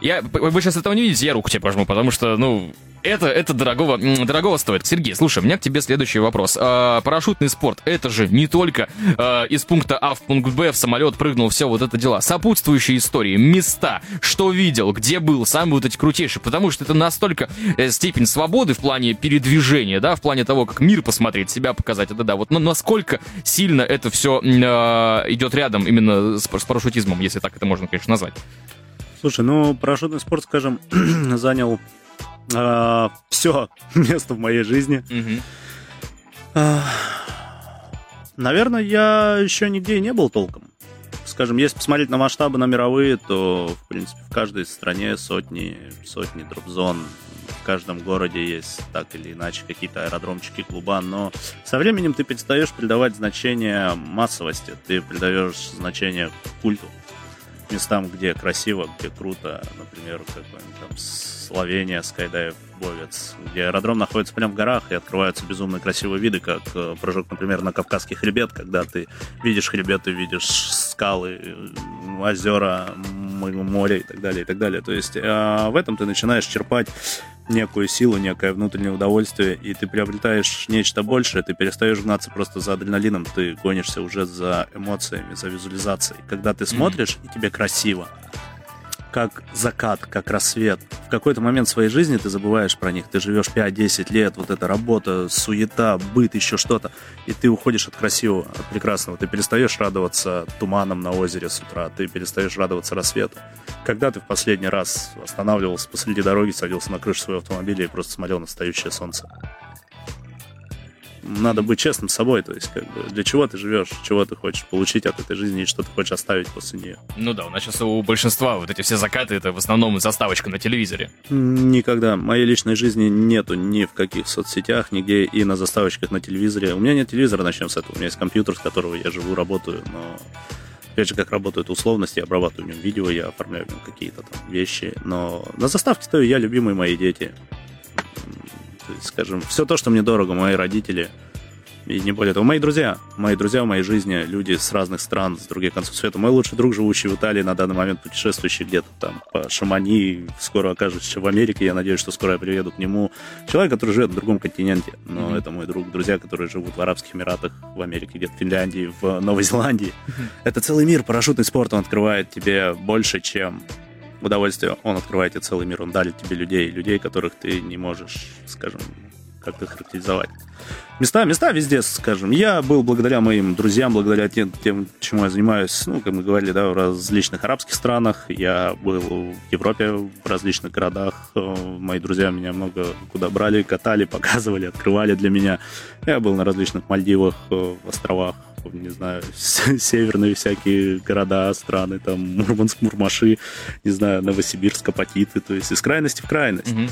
Я, вы сейчас этого не видите, я руку тебе пожму, потому что, ну, это, это дорогого, дорогого стоит. Сергей, слушай, у меня к тебе следующий вопрос. А, парашютный спорт, это же не только а, из пункта А в пункт Б в самолет прыгнул, все вот это дела. Сопутствующие истории, места, что видел, где был, самые вот эти крутейшие, потому что это настолько э, степень свободы в плане передвижения, да, в плане того, как мир посмотреть, себя показать, это да, вот но насколько сильно это все идет рядом именно с, с парашютизмом, если так это можно, конечно, назвать. Слушай, ну, парашютный спорт, скажем, занял все место в моей жизни. Мгм. А, Наверное, я еще нигде и не был толком. Скажем, если посмотреть на масштабы на мировые, то, в принципе, в каждой стране сотни, сотни дроп-зон. В каждом городе есть так или иначе какие-то аэродромчики, клуба, но со временем ты перестаешь придавать значение массовости, ты придаешь значение культу. Местам, где красиво, где круто, например, какой-нибудь там Словения, Скайдайв, Бовец, где аэродром находится прямо в горах и открываются безумно красивые виды, как э, прыжок, например, на Кавказский хребет, когда ты видишь хребет, ты видишь скалы, озера, море и так далее, и так далее. То есть э, в этом ты начинаешь черпать некую силу, некое внутреннее удовольствие, и ты приобретаешь нечто большее, ты перестаешь гнаться просто за адреналином, ты гонишься уже за эмоциями, за визуализацией. Когда ты смотришь, и тебе красиво, как закат, как рассвет. В какой-то момент своей жизни ты забываешь про них. Ты живешь 5-10 лет, вот эта работа, суета, быт, еще что-то. И ты уходишь от красивого, от прекрасного. Ты перестаешь радоваться туманам на озере с утра. Ты перестаешь радоваться рассвету. Когда ты в последний раз останавливался посреди дороги, садился на крышу своего автомобиля и просто смотрел на стоящее солнце? Надо быть честным с собой, то есть как бы для чего ты живешь, чего ты хочешь получить от этой жизни и что ты хочешь оставить после нее. Ну да, у нас сейчас у большинства вот эти все закаты это в основном заставочка на телевизоре. Никогда. Моей личной жизни нету ни в каких соцсетях, нигде и на заставочках на телевизоре. У меня нет телевизора, начнем с этого. У меня есть компьютер, с которого я живу, работаю, но опять же, как работают условности, я обрабатываю в нем видео, я оформляю в нем какие-то там вещи, но на заставке стою я, любимые мои дети. Скажем, все то, что мне дорого, мои родители, и не более того, мои друзья, мои друзья в моей жизни, люди с разных стран, с других концов света. Мой лучший друг, живущий в Италии, на данный момент путешествующий где-то там по Шамани, скоро окажется в Америке, я надеюсь, что скоро я приеду к нему. Человек, который живет в другом континенте, но mm-hmm. это мой друг. Друзья, которые живут в Арабских Эмиратах, в Америке, где-то в Финляндии, в Новой Зеландии. Mm-hmm. Это целый мир, парашютный спорт, он открывает тебе больше, чем удовольствие. Он открывает тебе целый мир, он дарит тебе людей, людей, которых ты не можешь, скажем, как-то характеризовать. Места, места везде, скажем. Я был благодаря моим друзьям, благодаря тем, тем, чему я занимаюсь, ну, как мы говорили, да, в различных арабских странах. Я был в Европе, в различных городах. Мои друзья меня много куда брали, катали, показывали, открывали для меня. Я был на различных Мальдивах, островах, не знаю, северные всякие города, страны, там, Мурманск, Мурмаши, не знаю, Новосибирск, Апатиты, то есть из крайности в крайность. Mm-hmm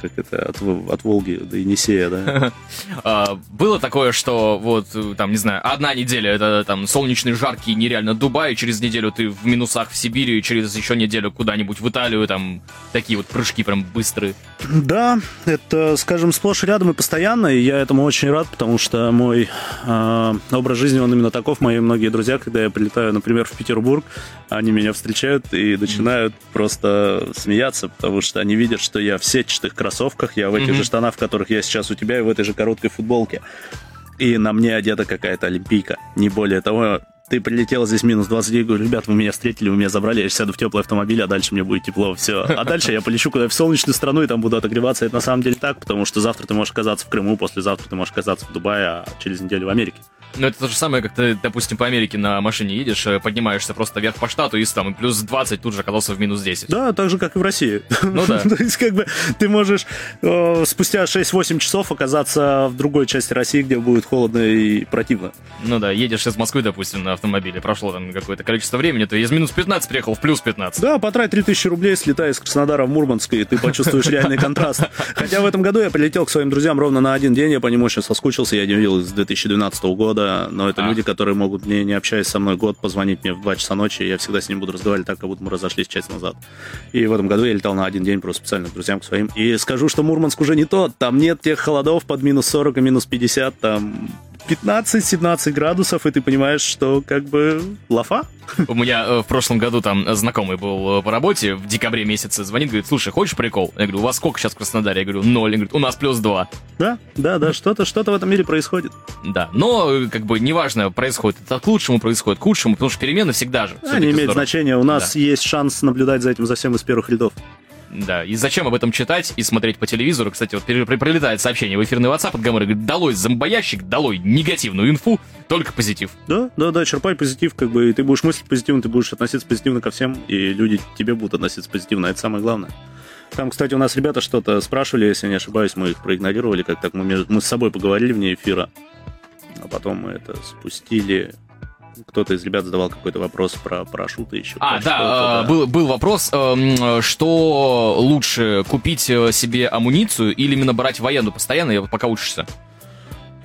как это, от, от Волги до Енисея, да? А, было такое, что вот, там, не знаю, одна неделя это там солнечный, жаркий, нереально Дубай, через неделю ты в минусах в Сибири, через еще неделю куда-нибудь в Италию, там, такие вот прыжки прям быстрые. Да, это, скажем, сплошь и рядом и постоянно, и я этому очень рад, потому что мой э, образ жизни, он именно таков. Мои многие друзья, когда я прилетаю, например, в Петербург, они меня встречают и начинают mm. просто смеяться, потому что они видят, что я в сетчатых кроссовках, я в этих mm-hmm. же штанах, в которых я сейчас у тебя, и в этой же короткой футболке. И на мне одета какая-то олимпийка. Не более того, ты прилетел здесь минус 20, говорю, ребят, вы меня встретили, вы меня забрали, я сяду в теплый автомобиль, а дальше мне будет тепло, все. А дальше я полечу куда в солнечную страну и там буду отогреваться. Это на самом деле так, потому что завтра ты можешь оказаться в Крыму, послезавтра ты можешь оказаться в Дубае, а через неделю в Америке. Ну, это то же самое, как ты, допустим, по Америке на машине едешь, э, поднимаешься просто вверх по штату, и там плюс 20 тут же оказался в минус 10. Да, так же, как и в России. Ну да. То есть, как бы, ты можешь э, спустя 6-8 часов оказаться в другой части России, где будет холодно и противно. Ну да, едешь из Москвы, допустим, на автомобиле, прошло там какое-то количество времени, ты из минус 15 приехал в плюс 15. Да, потрать 3000 рублей, слетай из Краснодара в Мурманск, и ты почувствуешь реальный контраст. Хотя в этом году я прилетел к своим друзьям ровно на один день, я по нему очень соскучился, я не видел с 2012 года, но это люди, которые могут мне, не общаясь со мной год, позвонить мне в 2 часа ночи, и я всегда с ним буду разговаривать так, как будто мы разошлись часть назад. И в этом году я летал на один день просто специально к друзьям, к своим. И скажу, что Мурманск уже не тот, там нет тех холодов под минус 40 и минус 50, там 15-17 градусов, и ты понимаешь, что как бы лафа. У меня э, в прошлом году там знакомый был э, по работе, в декабре месяце звонит, говорит, слушай, хочешь прикол? Я говорю, у вас сколько сейчас в Краснодаре? Я говорю, ноль. Он говорит, у нас плюс два. Да, да, да, что-то что в этом мире происходит. Да, но э, как бы неважно, происходит это к лучшему, происходит к худшему, потому что перемены всегда же. А, не имеет здорово. значения, у нас да. есть шанс наблюдать за этим за всем из первых рядов. Да, и зачем об этом читать и смотреть по телевизору? Кстати, вот прилетает сообщение в эфирный WhatsApp от Гамора, говорит, долой зомбоящик, долой негативную инфу, только позитив. Да, да, да, черпай позитив, как бы, и ты будешь мыслить позитивно, ты будешь относиться позитивно ко всем, и люди тебе будут относиться позитивно, это самое главное. Там, кстати, у нас ребята что-то спрашивали, если не ошибаюсь, мы их проигнорировали, как так мы, мы с собой поговорили вне эфира, а потом мы это спустили кто-то из ребят задавал какой-то вопрос про парашюты еще. А, да, да. Был, был вопрос, эм, что лучше купить э, себе амуницию или именно брать военную постоянно, пока учишься?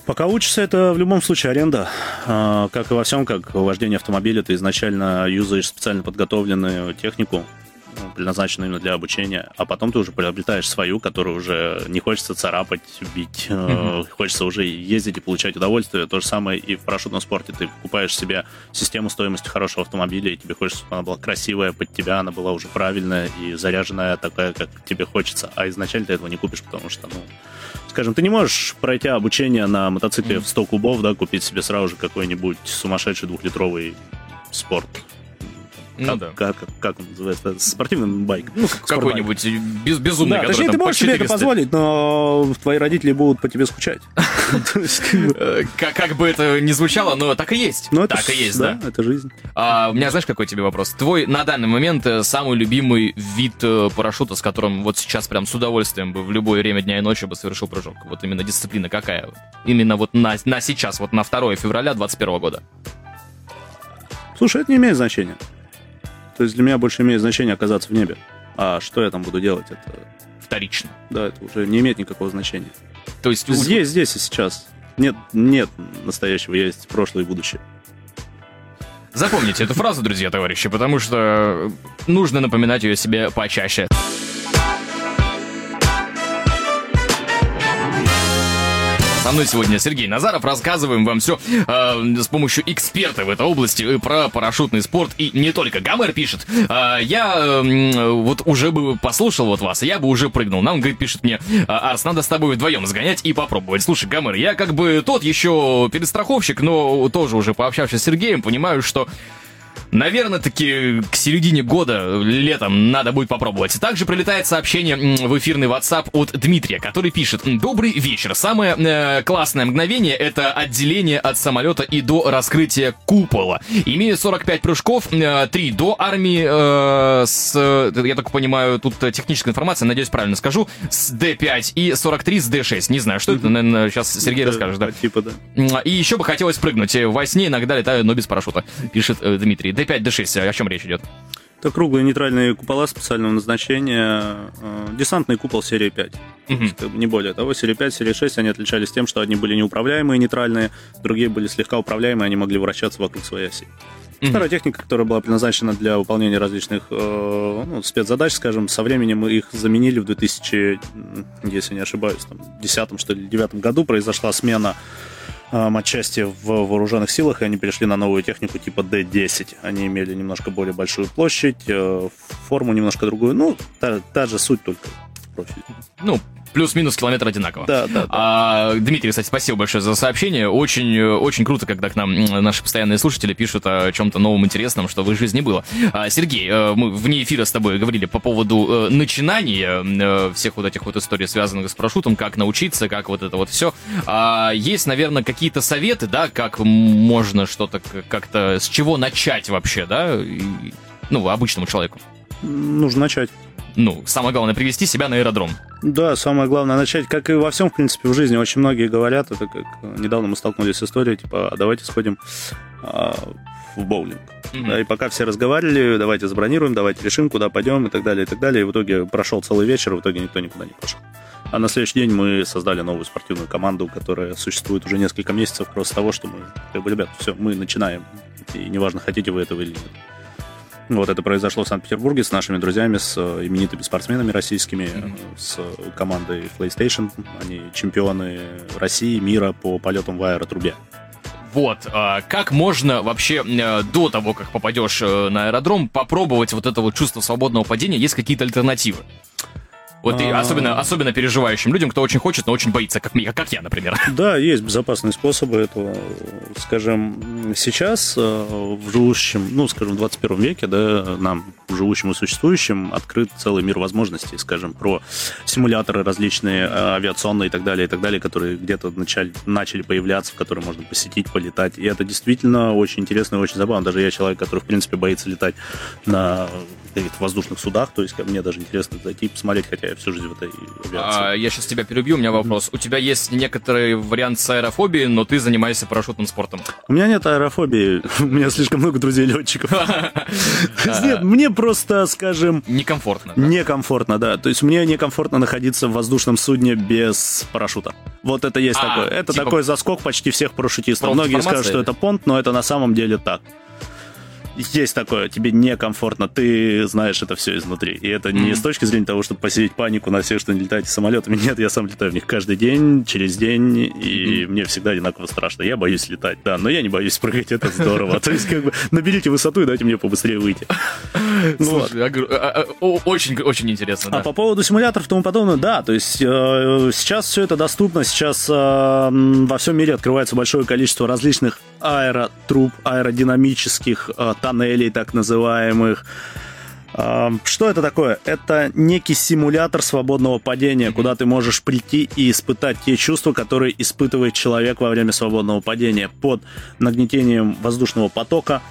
Пока учишься, это в любом случае аренда. А, как и во всем, как вождение автомобиля, ты изначально юзаешь специально подготовленную технику, предназначенную именно для обучения, а потом ты уже приобретаешь свою, которую уже не хочется царапать, бить, mm-hmm. э, хочется уже ездить и получать удовольствие. То же самое и в парашютном спорте. Ты покупаешь себе систему стоимости хорошего автомобиля, и тебе хочется, чтобы она была красивая под тебя, она была уже правильная и заряженная такая, как тебе хочется. А изначально ты этого не купишь, потому что, ну, скажем, ты не можешь пройти обучение на мотоцикле mm-hmm. в 100 кубов, да, купить себе сразу же какой-нибудь сумасшедший двухлитровый спорт Ну как, да. как, как он называется? Спортивный байк. Ну, как. Какой-нибудь без, безумный, Да, который точнее, там ты по можешь себе это 400. позволить, но твои родители будут по тебе скучать. Как бы, Э, Как, бы это ни звучало, но так и есть. ну, так и есть, да. Это жизнь. А, у меня, знаешь, какой тебе вопрос? Твой на данный момент э, самый любимый вид э, парашюта, с которым вот сейчас прям с удовольствием бы в любое время дня и ночи бы совершил прыжок? Вот именно дисциплина какая? Именно вот на, на сейчас, вот на 2 февраля 2021 года. Слушай, это не имеет значения. То есть для меня больше имеет значение оказаться в небе. А что я там буду делать, это, Вторично. да, это уже не имеет никакого значения. То есть... у- Здесь, здесь и сейчас. Нет, нет настоящего, есть прошлое и будущее. Запомните эту фразу, друзья, товарищи, потому что нужно напоминать ее себе почаще. Со мной сегодня Сергей Назаров. Рассказываем вам все с помощью эксперта в этой области э, про парашютный спорт. И не только. Гамер пишет. «А, я м, вот уже бы послушал вот вас, я бы уже прыгнул. Нам, говорит, пишет мне, «А, Арс, надо с тобой вдвоем сгонять и попробовать. Слушай, Гамер, я как бы тот еще перестраховщик, но тоже уже пообщавшись с Сергеем, понимаю, что Наверное, таки к середине года, летом, надо будет попробовать. Также прилетает сообщение в эфирный WhatsApp от Дмитрия, который пишет «Добрый вечер. Самое э, классное мгновение — это отделение от самолета и до раскрытия купола. Имею 45 прыжков, э, 3 до армии, э, с, э, я только понимаю, тут э, техническая информация, надеюсь, правильно скажу, с D5 и 43 с D6. Не знаю, что это, наверное, сейчас Сергей Да, расскажет, да. Типа, да. И еще бы хотелось прыгнуть. Э, Во сне иногда летаю, но без парашюта, пишет Дмитрий. D5, D6, о чем речь идет? Это круглые нейтральные купола специального назначения. э, Десантный купол серии 5. Мгм. Как бы Не более того, серия 5, серия 6, они отличались тем, что одни были неуправляемые, нейтральные, другие были слегка управляемые, они могли вращаться вокруг своей оси. Мгм. Старая техника, которая была предназначена для выполнения различных э, ну, спецзадач, скажем, со временем их заменили в 2000, м, если не ошибаюсь, там, 10 что ли, 9 году произошла смена матчасти в вооруженных силах, и они перешли на новую технику типа D10. Они имели немножко более большую площадь, э, форму немножко другую. Ну, та, та же суть, только профиль. Ну, плюс-минус километр одинаково. Да, да, да. А, Дмитрий, кстати, спасибо большое за сообщение. Очень, очень круто, когда к нам наши постоянные слушатели пишут о чем-то новом интересном, что в их жизни было. А, Сергей, э, мы вне эфира с тобой говорили по поводу э, начинания э, всех вот этих вот историй, связанных с парашютом, как научиться, как вот это вот все. есть, наверное, какие-то советы, да, как можно что-то как-то, с чего начать вообще, да, ну, обычному человеку. Нужно начать. Ну, самое главное, привести себя на аэродром. Да, самое главное начать, как и во всем, в принципе, в жизни. Очень многие говорят, это как э, недавно мы столкнулись с историей, типа, а давайте сходим а, в боулинг. Мгм. Да, и пока все разговаривали, давайте забронируем, давайте решим, куда пойдем и так далее, и так далее. И в итоге прошел целый вечер, в итоге никто никуда не пошел. А на следующий день мы создали новую спортивную команду, которая существует уже несколько месяцев, просто того, что мы, как бы, ребят, все, мы начинаем. И неважно, хотите вы этого или нет. Вот это произошло в Санкт-Петербурге с нашими друзьями, с э, именитыми спортсменами российскими, э, с командой PlayStation. Они чемпионы России, мира по полетам в аэротрубе. Вот, а, как можно вообще э, до того, как попадешь на аэродром, попробовать вот это вот чувство свободного падения? Есть какие-то альтернативы? Вот и А. особенно, особенно переживающим людям, кто очень хочет, но очень боится, как, как я, например. Да, есть безопасные способы этого. Скажем, сейчас э, в живущем, ну, скажем, в 21 веке, да, нам, живущим и существующим, открыт целый мир возможностей, скажем, про симуляторы различные, э, авиационные и так далее, и так далее, которые где-то начали, начали появляться, в которые можно посетить, полетать. И это действительно очень интересно и очень забавно. Даже я человек, который, в принципе, боится летать на каких-то воздушных судах, то есть мне даже интересно зайти и посмотреть, хотя я всю жизнь в этой авиации. А, я сейчас тебя перебью, у меня вопрос. У тебя есть некоторый вариант с аэрофобией, но ты занимаешься парашютным спортом. У меня нет аэрофобии, у меня слишком много друзей-летчиков. Нет, мне просто, скажем, Некомфортно. некомфортно, да. То есть мне некомфортно находиться в воздушном судне без парашюта. Вот это есть А, такое. Это типа- такой заскок почти всех парашютистов. Многие скажут, что это понт, но это на самом деле так. Есть такое, тебе некомфортно, ты знаешь это все изнутри. И это не Мгм. с точки зрения того, чтобы посеять панику на всех, что не летаете самолетами. Нет, я сам летаю в них каждый день, через день, и мне всегда одинаково страшно. Я боюсь летать, да, но я не боюсь прыгать, это здорово. То есть, как бы, наберите высоту и дайте мне побыстрее выйти. Вот. Слушай, говорю, а, а, о- очень, очень интересно, А по поводу симуляторов и тому подобное, да, то есть э, сейчас все это доступно, сейчас э, во всем мире открывается большое количество различных аэротруб, аэродинамических э, тоннелей, так называемых. Э, что это такое? Это некий симулятор свободного падения, куда ты можешь прийти и испытать те чувства, которые испытывает человек во время свободного падения под нагнетением воздушного потока,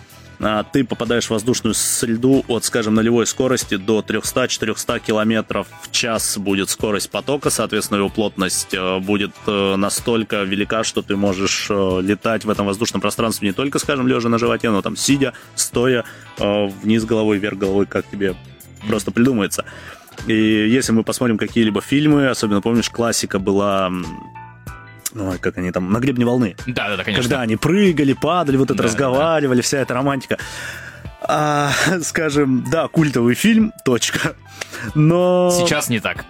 ты попадаешь в воздушную среду от, скажем, нулевой скорости до 300-400 километров в час будет скорость потока, соответственно, его плотность э, будет э, настолько велика, что ты можешь э, летать в этом воздушном пространстве не только, скажем, лежа на животе, но там сидя, стоя, вниз головой, вверх головой, как тебе просто придумается. И если мы посмотрим какие-либо фильмы, особенно помнишь, классика была Ой, как они там, на гребне волны. Да, да, да, конечно. Когда они прыгали, падали, вот это да, разговаривали, да. вся эта романтика. А, скажем, да, культовый фильм, точка. Но... Сейчас не так.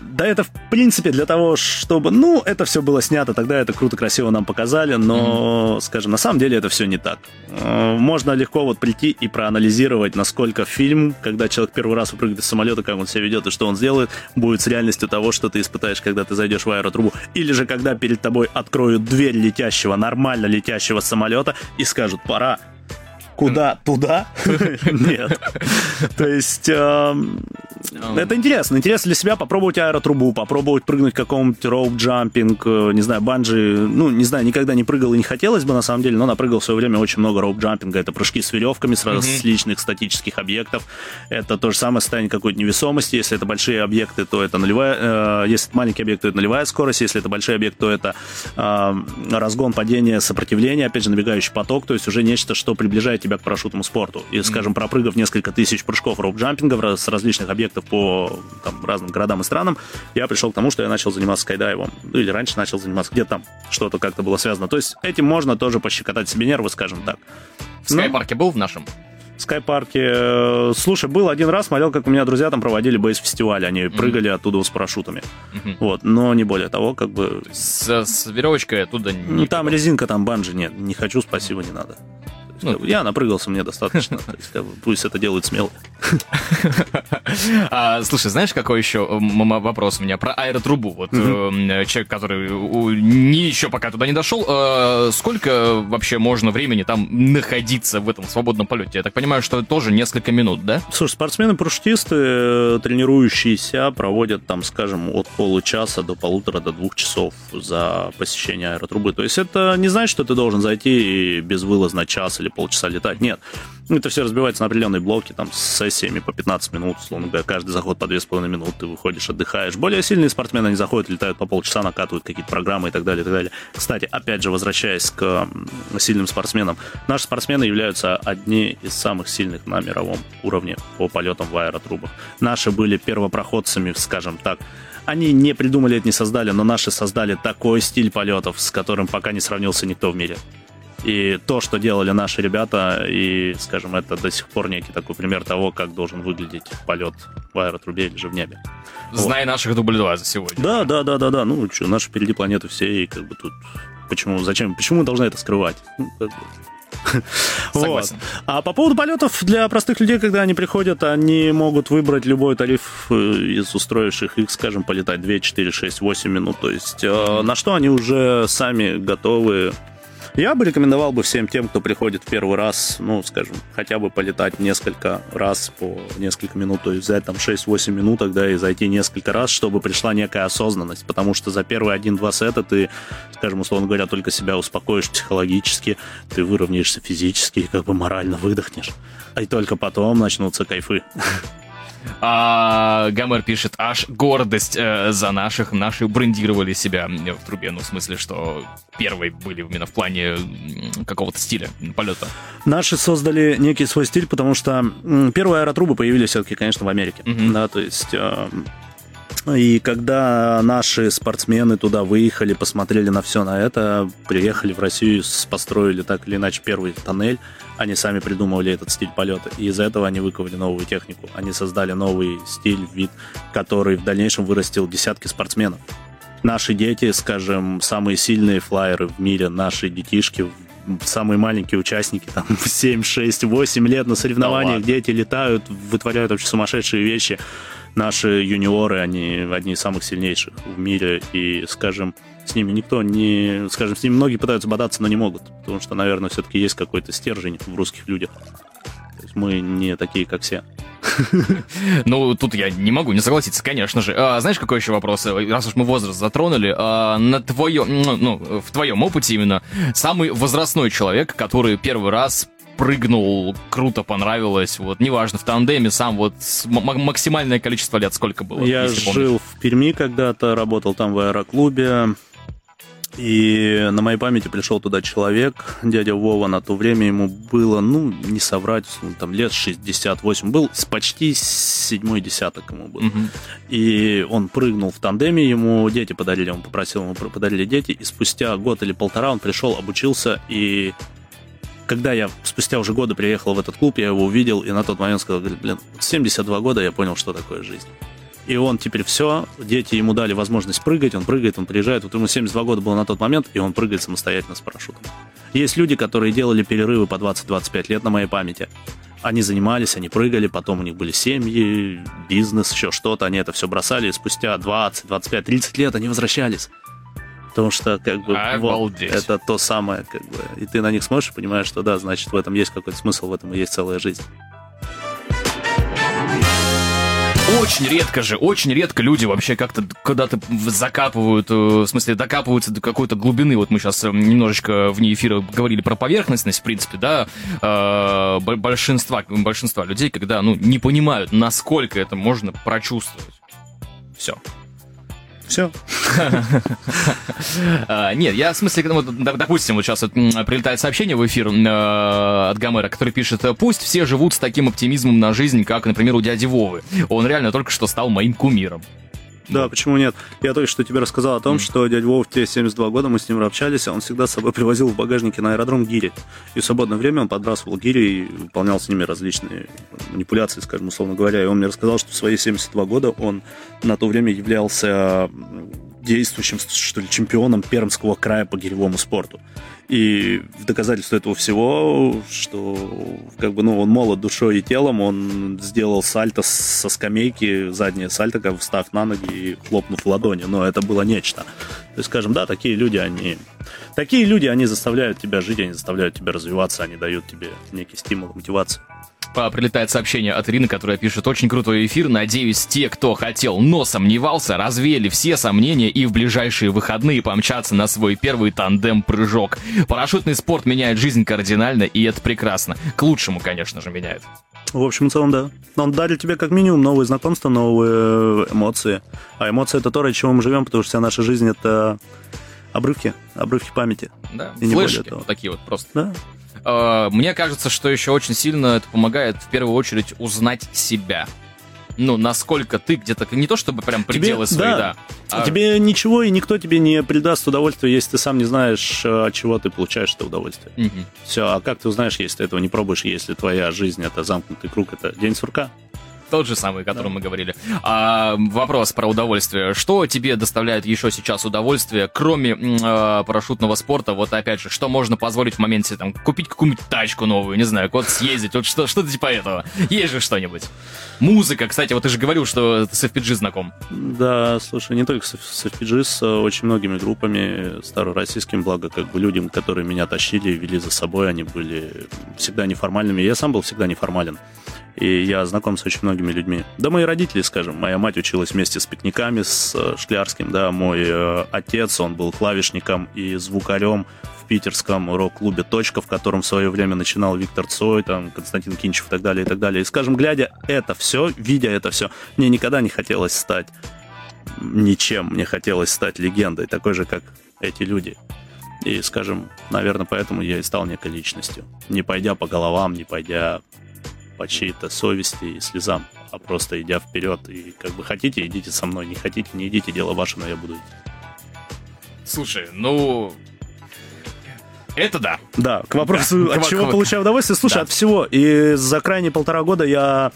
Да, это, в принципе, для того, чтобы... Ну, это все было снято, тогда это круто, красиво нам показали, но, mm-hmm. скажем, на самом деле это все не так. Э, можно легко вот прийти и проанализировать, насколько фильм, когда человек первый раз выпрыгнет из самолета, как он себя ведет и что он сделает, будет с реальностью того, что ты испытаешь, когда ты зайдешь в аэротрубу. Или же, когда перед тобой откроют дверь летящего, нормально летящего самолета и скажут «пора», Куда? Туда? Нет. То есть эм, это интересно. Интересно для себя попробовать аэротрубу, попробовать прыгнуть какому-нибудь роуп-джампинг, э, не знаю, банджи. Ну, не знаю, никогда не прыгал и не хотелось бы, на самом деле, но напрыгал в свое время очень много роуп-джампинга. Это прыжки с веревками с различных статических объектов. Это то же самое состояние какой-то невесомости. Если это большие объекты, то это нулевая... Э, если это маленький объект, то это нулевая скорость. Если это большой объект, то это э, разгон, падение, сопротивление, опять же, набегающий поток. То есть уже нечто, что приближает тебя к парашютному спорту. И, скажем, пропрыгав несколько тысяч прыжков роуп-джампинга с различных объектов по там, разным городам и странам, я пришел к тому, что я начал заниматься скайдайвом. Ну, или раньше начал заниматься, где там что-то как-то было связано. То есть этим можно тоже пощекотать себе нервы, скажем так. В скайпарке ну, был в нашем? В скайпарке. Э, слушай, был один раз, смотрел, как у меня друзья там проводили бейс-фестиваль. Они mm-hmm. прыгали оттуда с парашютами. Mm-hmm. Вот, но не более того, как бы... С, с веревочкой оттуда не... Ну, там резинка, там банджи нет. Не хочу, спасибо, не надо. Ну, я напрыгался, мне достаточно. Пусть это делают смело. А, слушай, знаешь, какой еще вопрос у меня про аэротрубу? Вот э, человек, который не еще пока туда не дошел, э, сколько вообще можно времени там находиться в этом свободном полете? Я так понимаю, что тоже несколько минут, да? Слушай, спортсмены-парашютисты, э, тренирующиеся, проводят там, скажем, от получаса до полутора до двух часов за посещение аэротрубы. То есть это не значит, что ты должен зайти и безвылазно час или полчаса летать. Нет. Это все разбивается на определенные блоки, там, с сессиями по 15 минут, условно говоря, каждый заход по 2,5 минуты, ты выходишь, отдыхаешь. Более сильные спортсмены, они заходят, летают по полчаса, накатывают какие-то программы и так далее, и так далее. Кстати, опять же, возвращаясь к сильным спортсменам, наши спортсмены являются одни из самых сильных на мировом уровне по полетам в аэротрубах. Наши были первопроходцами, скажем так, они не придумали это, не создали, но наши создали такой стиль полетов, с которым пока не сравнился никто в мире. И то, что делали наши ребята, и, скажем, это до сих пор некий такой пример того, как должен выглядеть полет в аэротрубе или же в небе. Знай вот. наших дубль 2 за сегодня. Да, да, да, да, да. Ну, что, наши впереди планеты все, и как бы тут... Почему, зачем, почему мы должны это скрывать? Ну, как бы... Согласен. Вот. А по поводу полетов для простых людей, когда они приходят, они могут выбрать любой тариф э, из устроивших их, скажем, полетать 2, 4, 6, 8 минут. То есть э, на что они уже сами готовы я бы рекомендовал бы всем тем, кто приходит в первый раз, ну, скажем, хотя бы полетать несколько раз по несколько минут, то есть взять там 6-8 минут тогда и зайти несколько раз, чтобы пришла некая осознанность, потому что за первые один-два сета ты, скажем, условно говоря, только себя успокоишь психологически, ты выровняешься физически и как бы морально выдохнешь, и только потом начнутся кайфы. А, Гомер пишет, аж гордость э, за наших. Наши брендировали себя в трубе. Ну, в смысле, что первые были именно в плане какого-то стиля полета. Наши создали некий свой стиль, потому что первые аэротрубы появились все-таки, конечно, в Америке. Mm-hmm. Да, то есть... Э, и когда наши спортсмены туда выехали, посмотрели на все на это, приехали в Россию, построили так или иначе первый тоннель, они сами придумывали этот стиль полета. И из-за этого они выковали новую технику. Они создали новый стиль, вид, который в дальнейшем вырастил десятки спортсменов. Наши дети, скажем, самые сильные флайеры в мире, наши детишки, самые маленькие участники, там 7, 6, 8 лет на соревнованиях, да дети летают, вытворяют вообще сумасшедшие вещи наши юниоры, они одни из самых сильнейших в мире, и, скажем, с ними никто не... Скажем, с ними многие пытаются бодаться, но не могут, потому что, наверное, все-таки есть какой-то стержень в русских людях. То есть мы не такие, как все. Ну, тут я не могу не согласиться, конечно же. А, знаешь, какой еще вопрос? Раз уж мы возраст затронули, а, на твоем, ну, ну, в твоем опыте именно, самый возрастной человек, который первый раз прыгнул, круто понравилось, вот, неважно, в тандеме сам, вот, максимальное количество лет сколько было? Я жил в Перми когда-то, работал там в аэроклубе, и на моей памяти пришел туда человек, дядя Вова, на то время ему было, ну, не соврать, там лет 68, был с почти седьмой десяток ему был. Угу. И он прыгнул в тандеме, ему дети подарили, он попросил, ему подарили дети, и спустя год или полтора он пришел, обучился, и когда я спустя уже годы приехал в этот клуб, я его увидел, и на тот момент сказал, блин, 72 года я понял, что такое жизнь. И он теперь все, дети ему дали возможность прыгать, он прыгает, он приезжает. Вот ему 72 года было на тот момент, и он прыгает самостоятельно с парашютом. Есть люди, которые делали перерывы по 20-25 лет на моей памяти. Они занимались, они прыгали, потом у них были семьи, бизнес, еще что-то, они это все бросали, и спустя 20, 25, 30 лет они возвращались. Потому что, как бы, вот, это то самое, как бы, и ты на них смотришь и понимаешь, что да, значит, в этом есть какой-то смысл, в этом и есть целая жизнь. Очень редко же, очень редко люди вообще как-то куда-то закапывают, э, в смысле, докапываются до какой-то глубины. Вот мы сейчас э, немножечко вне эфира говорили про поверхностность, в принципе, да, э, большинства, большинства людей, когда, ну, не понимают, насколько это можно прочувствовать. Все. Все. А, нет, я в смысле, ну, допустим, вот сейчас прилетает сообщение в эфир э, от Гомера, который пишет, пусть все живут с таким оптимизмом на жизнь, как, например, у дяди Вовы. Он реально только что стал моим кумиром. Да, почему нет? Я только что тебе рассказал о том, mm. что дядя Вов в те 72 года, мы с ним общались, он всегда с собой привозил в багажнике на аэродром гири. И в свободное время он подбрасывал гири и выполнял с ними различные манипуляции, скажем, условно говоря. И он мне рассказал, что в свои 72 года он на то время являлся действующим, что ли, чемпионом Пермского края по гиревому спорту. И в доказательство этого всего, что как бы, ну, он молод душой и телом, он сделал сальто со скамейки, заднее сальто, как встав на ноги и хлопнув в ладони. Но это было нечто. То есть, скажем, да, такие люди, они... Такие люди, они заставляют тебя жить, они заставляют тебя развиваться, они дают тебе некий стимул, мотивацию прилетает сообщение от Ирины, которая пишет «Очень крутой эфир. Надеюсь, те, кто хотел, но сомневался, развеяли все сомнения и в ближайшие выходные помчатся на свой первый тандем-прыжок. Парашютный спорт меняет жизнь кардинально, и это прекрасно. К лучшему, конечно же, меняет». В общем и целом, да. Он дарит тебе как минимум новые знакомства, новые эмоции. А эмоции — это то, ради чего мы живем, потому что вся наша жизнь — это обрывки, обрывки памяти. Да, и флешки, вот такие вот просто. Да. Э, мне кажется, что еще очень сильно это помогает в первую очередь узнать себя. Ну, насколько ты где-то не то чтобы прям пределы тебе, свои, да. да а... Тебе ничего и никто тебе не придаст удовольствия, если ты сам не знаешь, э, от чего ты получаешь это удовольствие. Угу. Все, а как ты узнаешь, если ты этого не пробуешь, если твоя жизнь это замкнутый круг, это день сурка? Тот же самый, о котором да. мы говорили. А, вопрос про удовольствие. Что тебе доставляет еще сейчас удовольствие, кроме э, парашютного спорта? Вот опять же, что можно позволить в моменте там купить какую-нибудь тачку новую, не знаю, куда съездить, вот что, что-то типа этого. Есть же что-нибудь. Музыка, кстати, вот ты же говорил, что с FPG знаком. Да, слушай, не только с, с FPG, с очень многими группами старороссийскими, благо как бы людям, которые меня тащили, вели за собой, они были всегда неформальными. Я сам был всегда неформален и я знаком с очень многими людьми. Да мои родители, скажем, моя мать училась вместе с пикниками, с э, Шклярским, да, мой э, отец, он был клавишником и звукарем в питерском рок-клубе «Точка», в котором в свое время начинал Виктор Цой, там, Константин Кинчев и так далее, и так далее. И, скажем, глядя это все, видя это все, мне никогда не хотелось стать ничем, мне хотелось стать легендой, такой же, как эти люди. И, скажем, наверное, поэтому я и стал некой личностью. Не пойдя по головам, не пойдя по чьей-то совести и слезам, а просто идя вперед. И как бы хотите, идите со мной, не хотите, не идите, дело ваше, но я буду идти. Слушай, ну, это да. Да, к вопросу, да, от чего к, получаю удовольствие. Слушай, да. от всего. И за крайние полтора года я,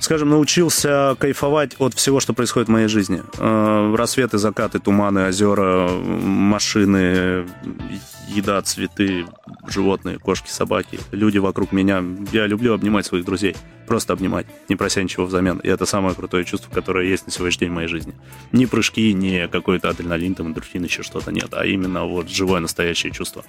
скажем, научился кайфовать от всего, что происходит в моей жизни. Э, рассветы, закаты, туманы, озера, машины, еда, цветы, животные, кошки, собаки, люди вокруг меня. Я люблю обнимать своих друзей. Просто обнимать, не прося ничего взамен. И это самое крутое чувство, которое есть на сегодняшний день в моей жизни. Не прыжки, не какой-то адреналин, там, эндорфин, еще что-то, нет. А именно вот живое, настоящее чувство.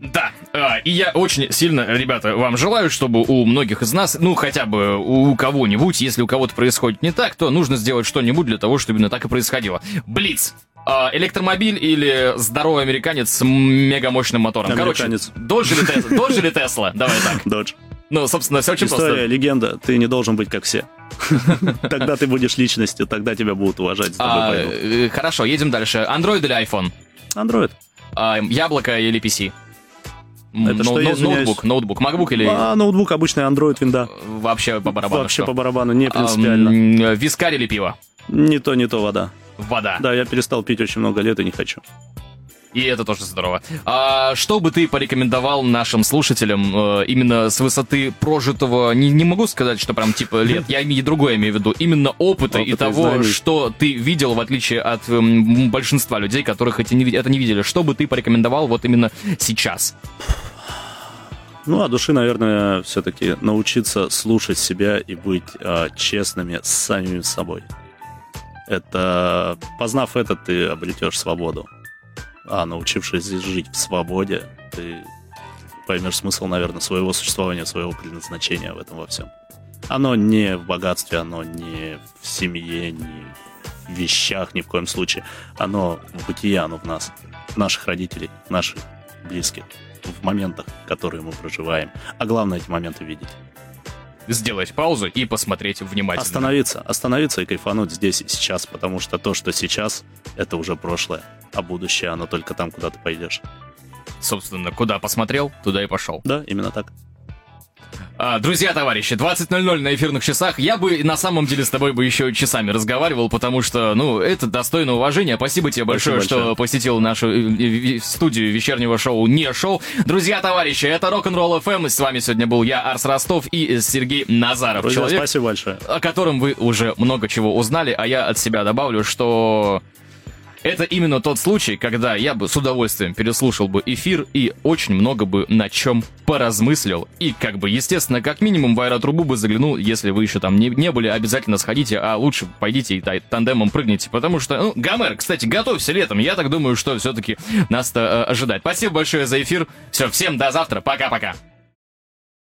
Да, а, и я очень сильно, ребята, вам желаю, чтобы у многих из нас, ну, хотя бы у кого-нибудь, если у кого-то происходит не так, то нужно сделать что-нибудь для того, чтобы именно так и происходило. Блиц! А, электромобиль или здоровый американец с мегамощным мотором? Американец. Короче, Додж или Тесла? Додж или Тесла? Давай так. Додж. Ну, собственно, все очень История, просто. легенда. Ты не должен быть как все. Тогда ты будешь личностью, тогда тебя будут уважать. А, э, хорошо, едем дальше. Android или iPhone? Android. Яблоко или PC? Это что, ноу- я извиняюсь? ноутбук, ноутбук, MacBook или А ноутбук обычный Android винда. вообще по барабану Вообще что? по барабану, не А, принципиально. м, Вискарь или пиво? Не то, не то вода. Вода. Да, я перестал пить очень много лет и не хочу. И это тоже здорово. А что бы ты порекомендовал нашим слушателям э, именно с высоты прожитого, не, не могу сказать, что прям типа лет, я и другое имею в виду, именно опыта, и Опыта и того, знаний. что ты видел, в отличие от большинства людей, которых эти не, это не видели. Что бы ты порекомендовал вот именно сейчас? Ну, а души, наверное, все-таки научиться слушать себя и быть а, честными с самим собой. Это, познав это, ты обретешь свободу. А научившись жить в свободе, ты поймешь смысл, наверное, своего существования, своего предназначения в этом во всем. Оно не в богатстве, оно не в семье, не в вещах ни в коем случае. Оно в бытие, оно в нас, наших родителей, наших близких, в моментах, которые мы проживаем. А главное эти моменты видеть. Сделать паузу и посмотреть внимательно. Остановиться, остановиться и кайфануть здесь и сейчас, потому что то, что сейчас, это уже прошлое, а будущее, оно только там, куда ты пойдешь. Собственно, куда посмотрел, туда и пошел. Да, именно так. А, друзья, товарищи, 20.00 на эфирных часах. Я бы на самом деле с тобой бы еще часами разговаривал, потому что, ну, это достойно уважения. Спасибо тебе большое, Спасибо что большое. посетил нашу э, э, студию вечернего шоу «Не шоу». Друзья, товарищи, это Рок-н-ролл FM. С вами сегодня был я, Арс Ростов, и Сергей Назаров. Друзья, человек, спасибо большое. о котором вы уже много чего узнали, а я от себя добавлю, что это именно тот случай, когда я бы с удовольствием переслушал бы эфир и очень много бы на чем поразмыслил. И как бы, естественно, как минимум в аэротрубу бы заглянул, если вы еще там не, не были, обязательно сходите, а лучше пойдите и та- тандемом прыгните, потому что, ну, Гомер, кстати, готовься летом, я так думаю, что все-таки нас-то э, ожидает. Спасибо большое за эфир, все, всем до завтра, пока-пока.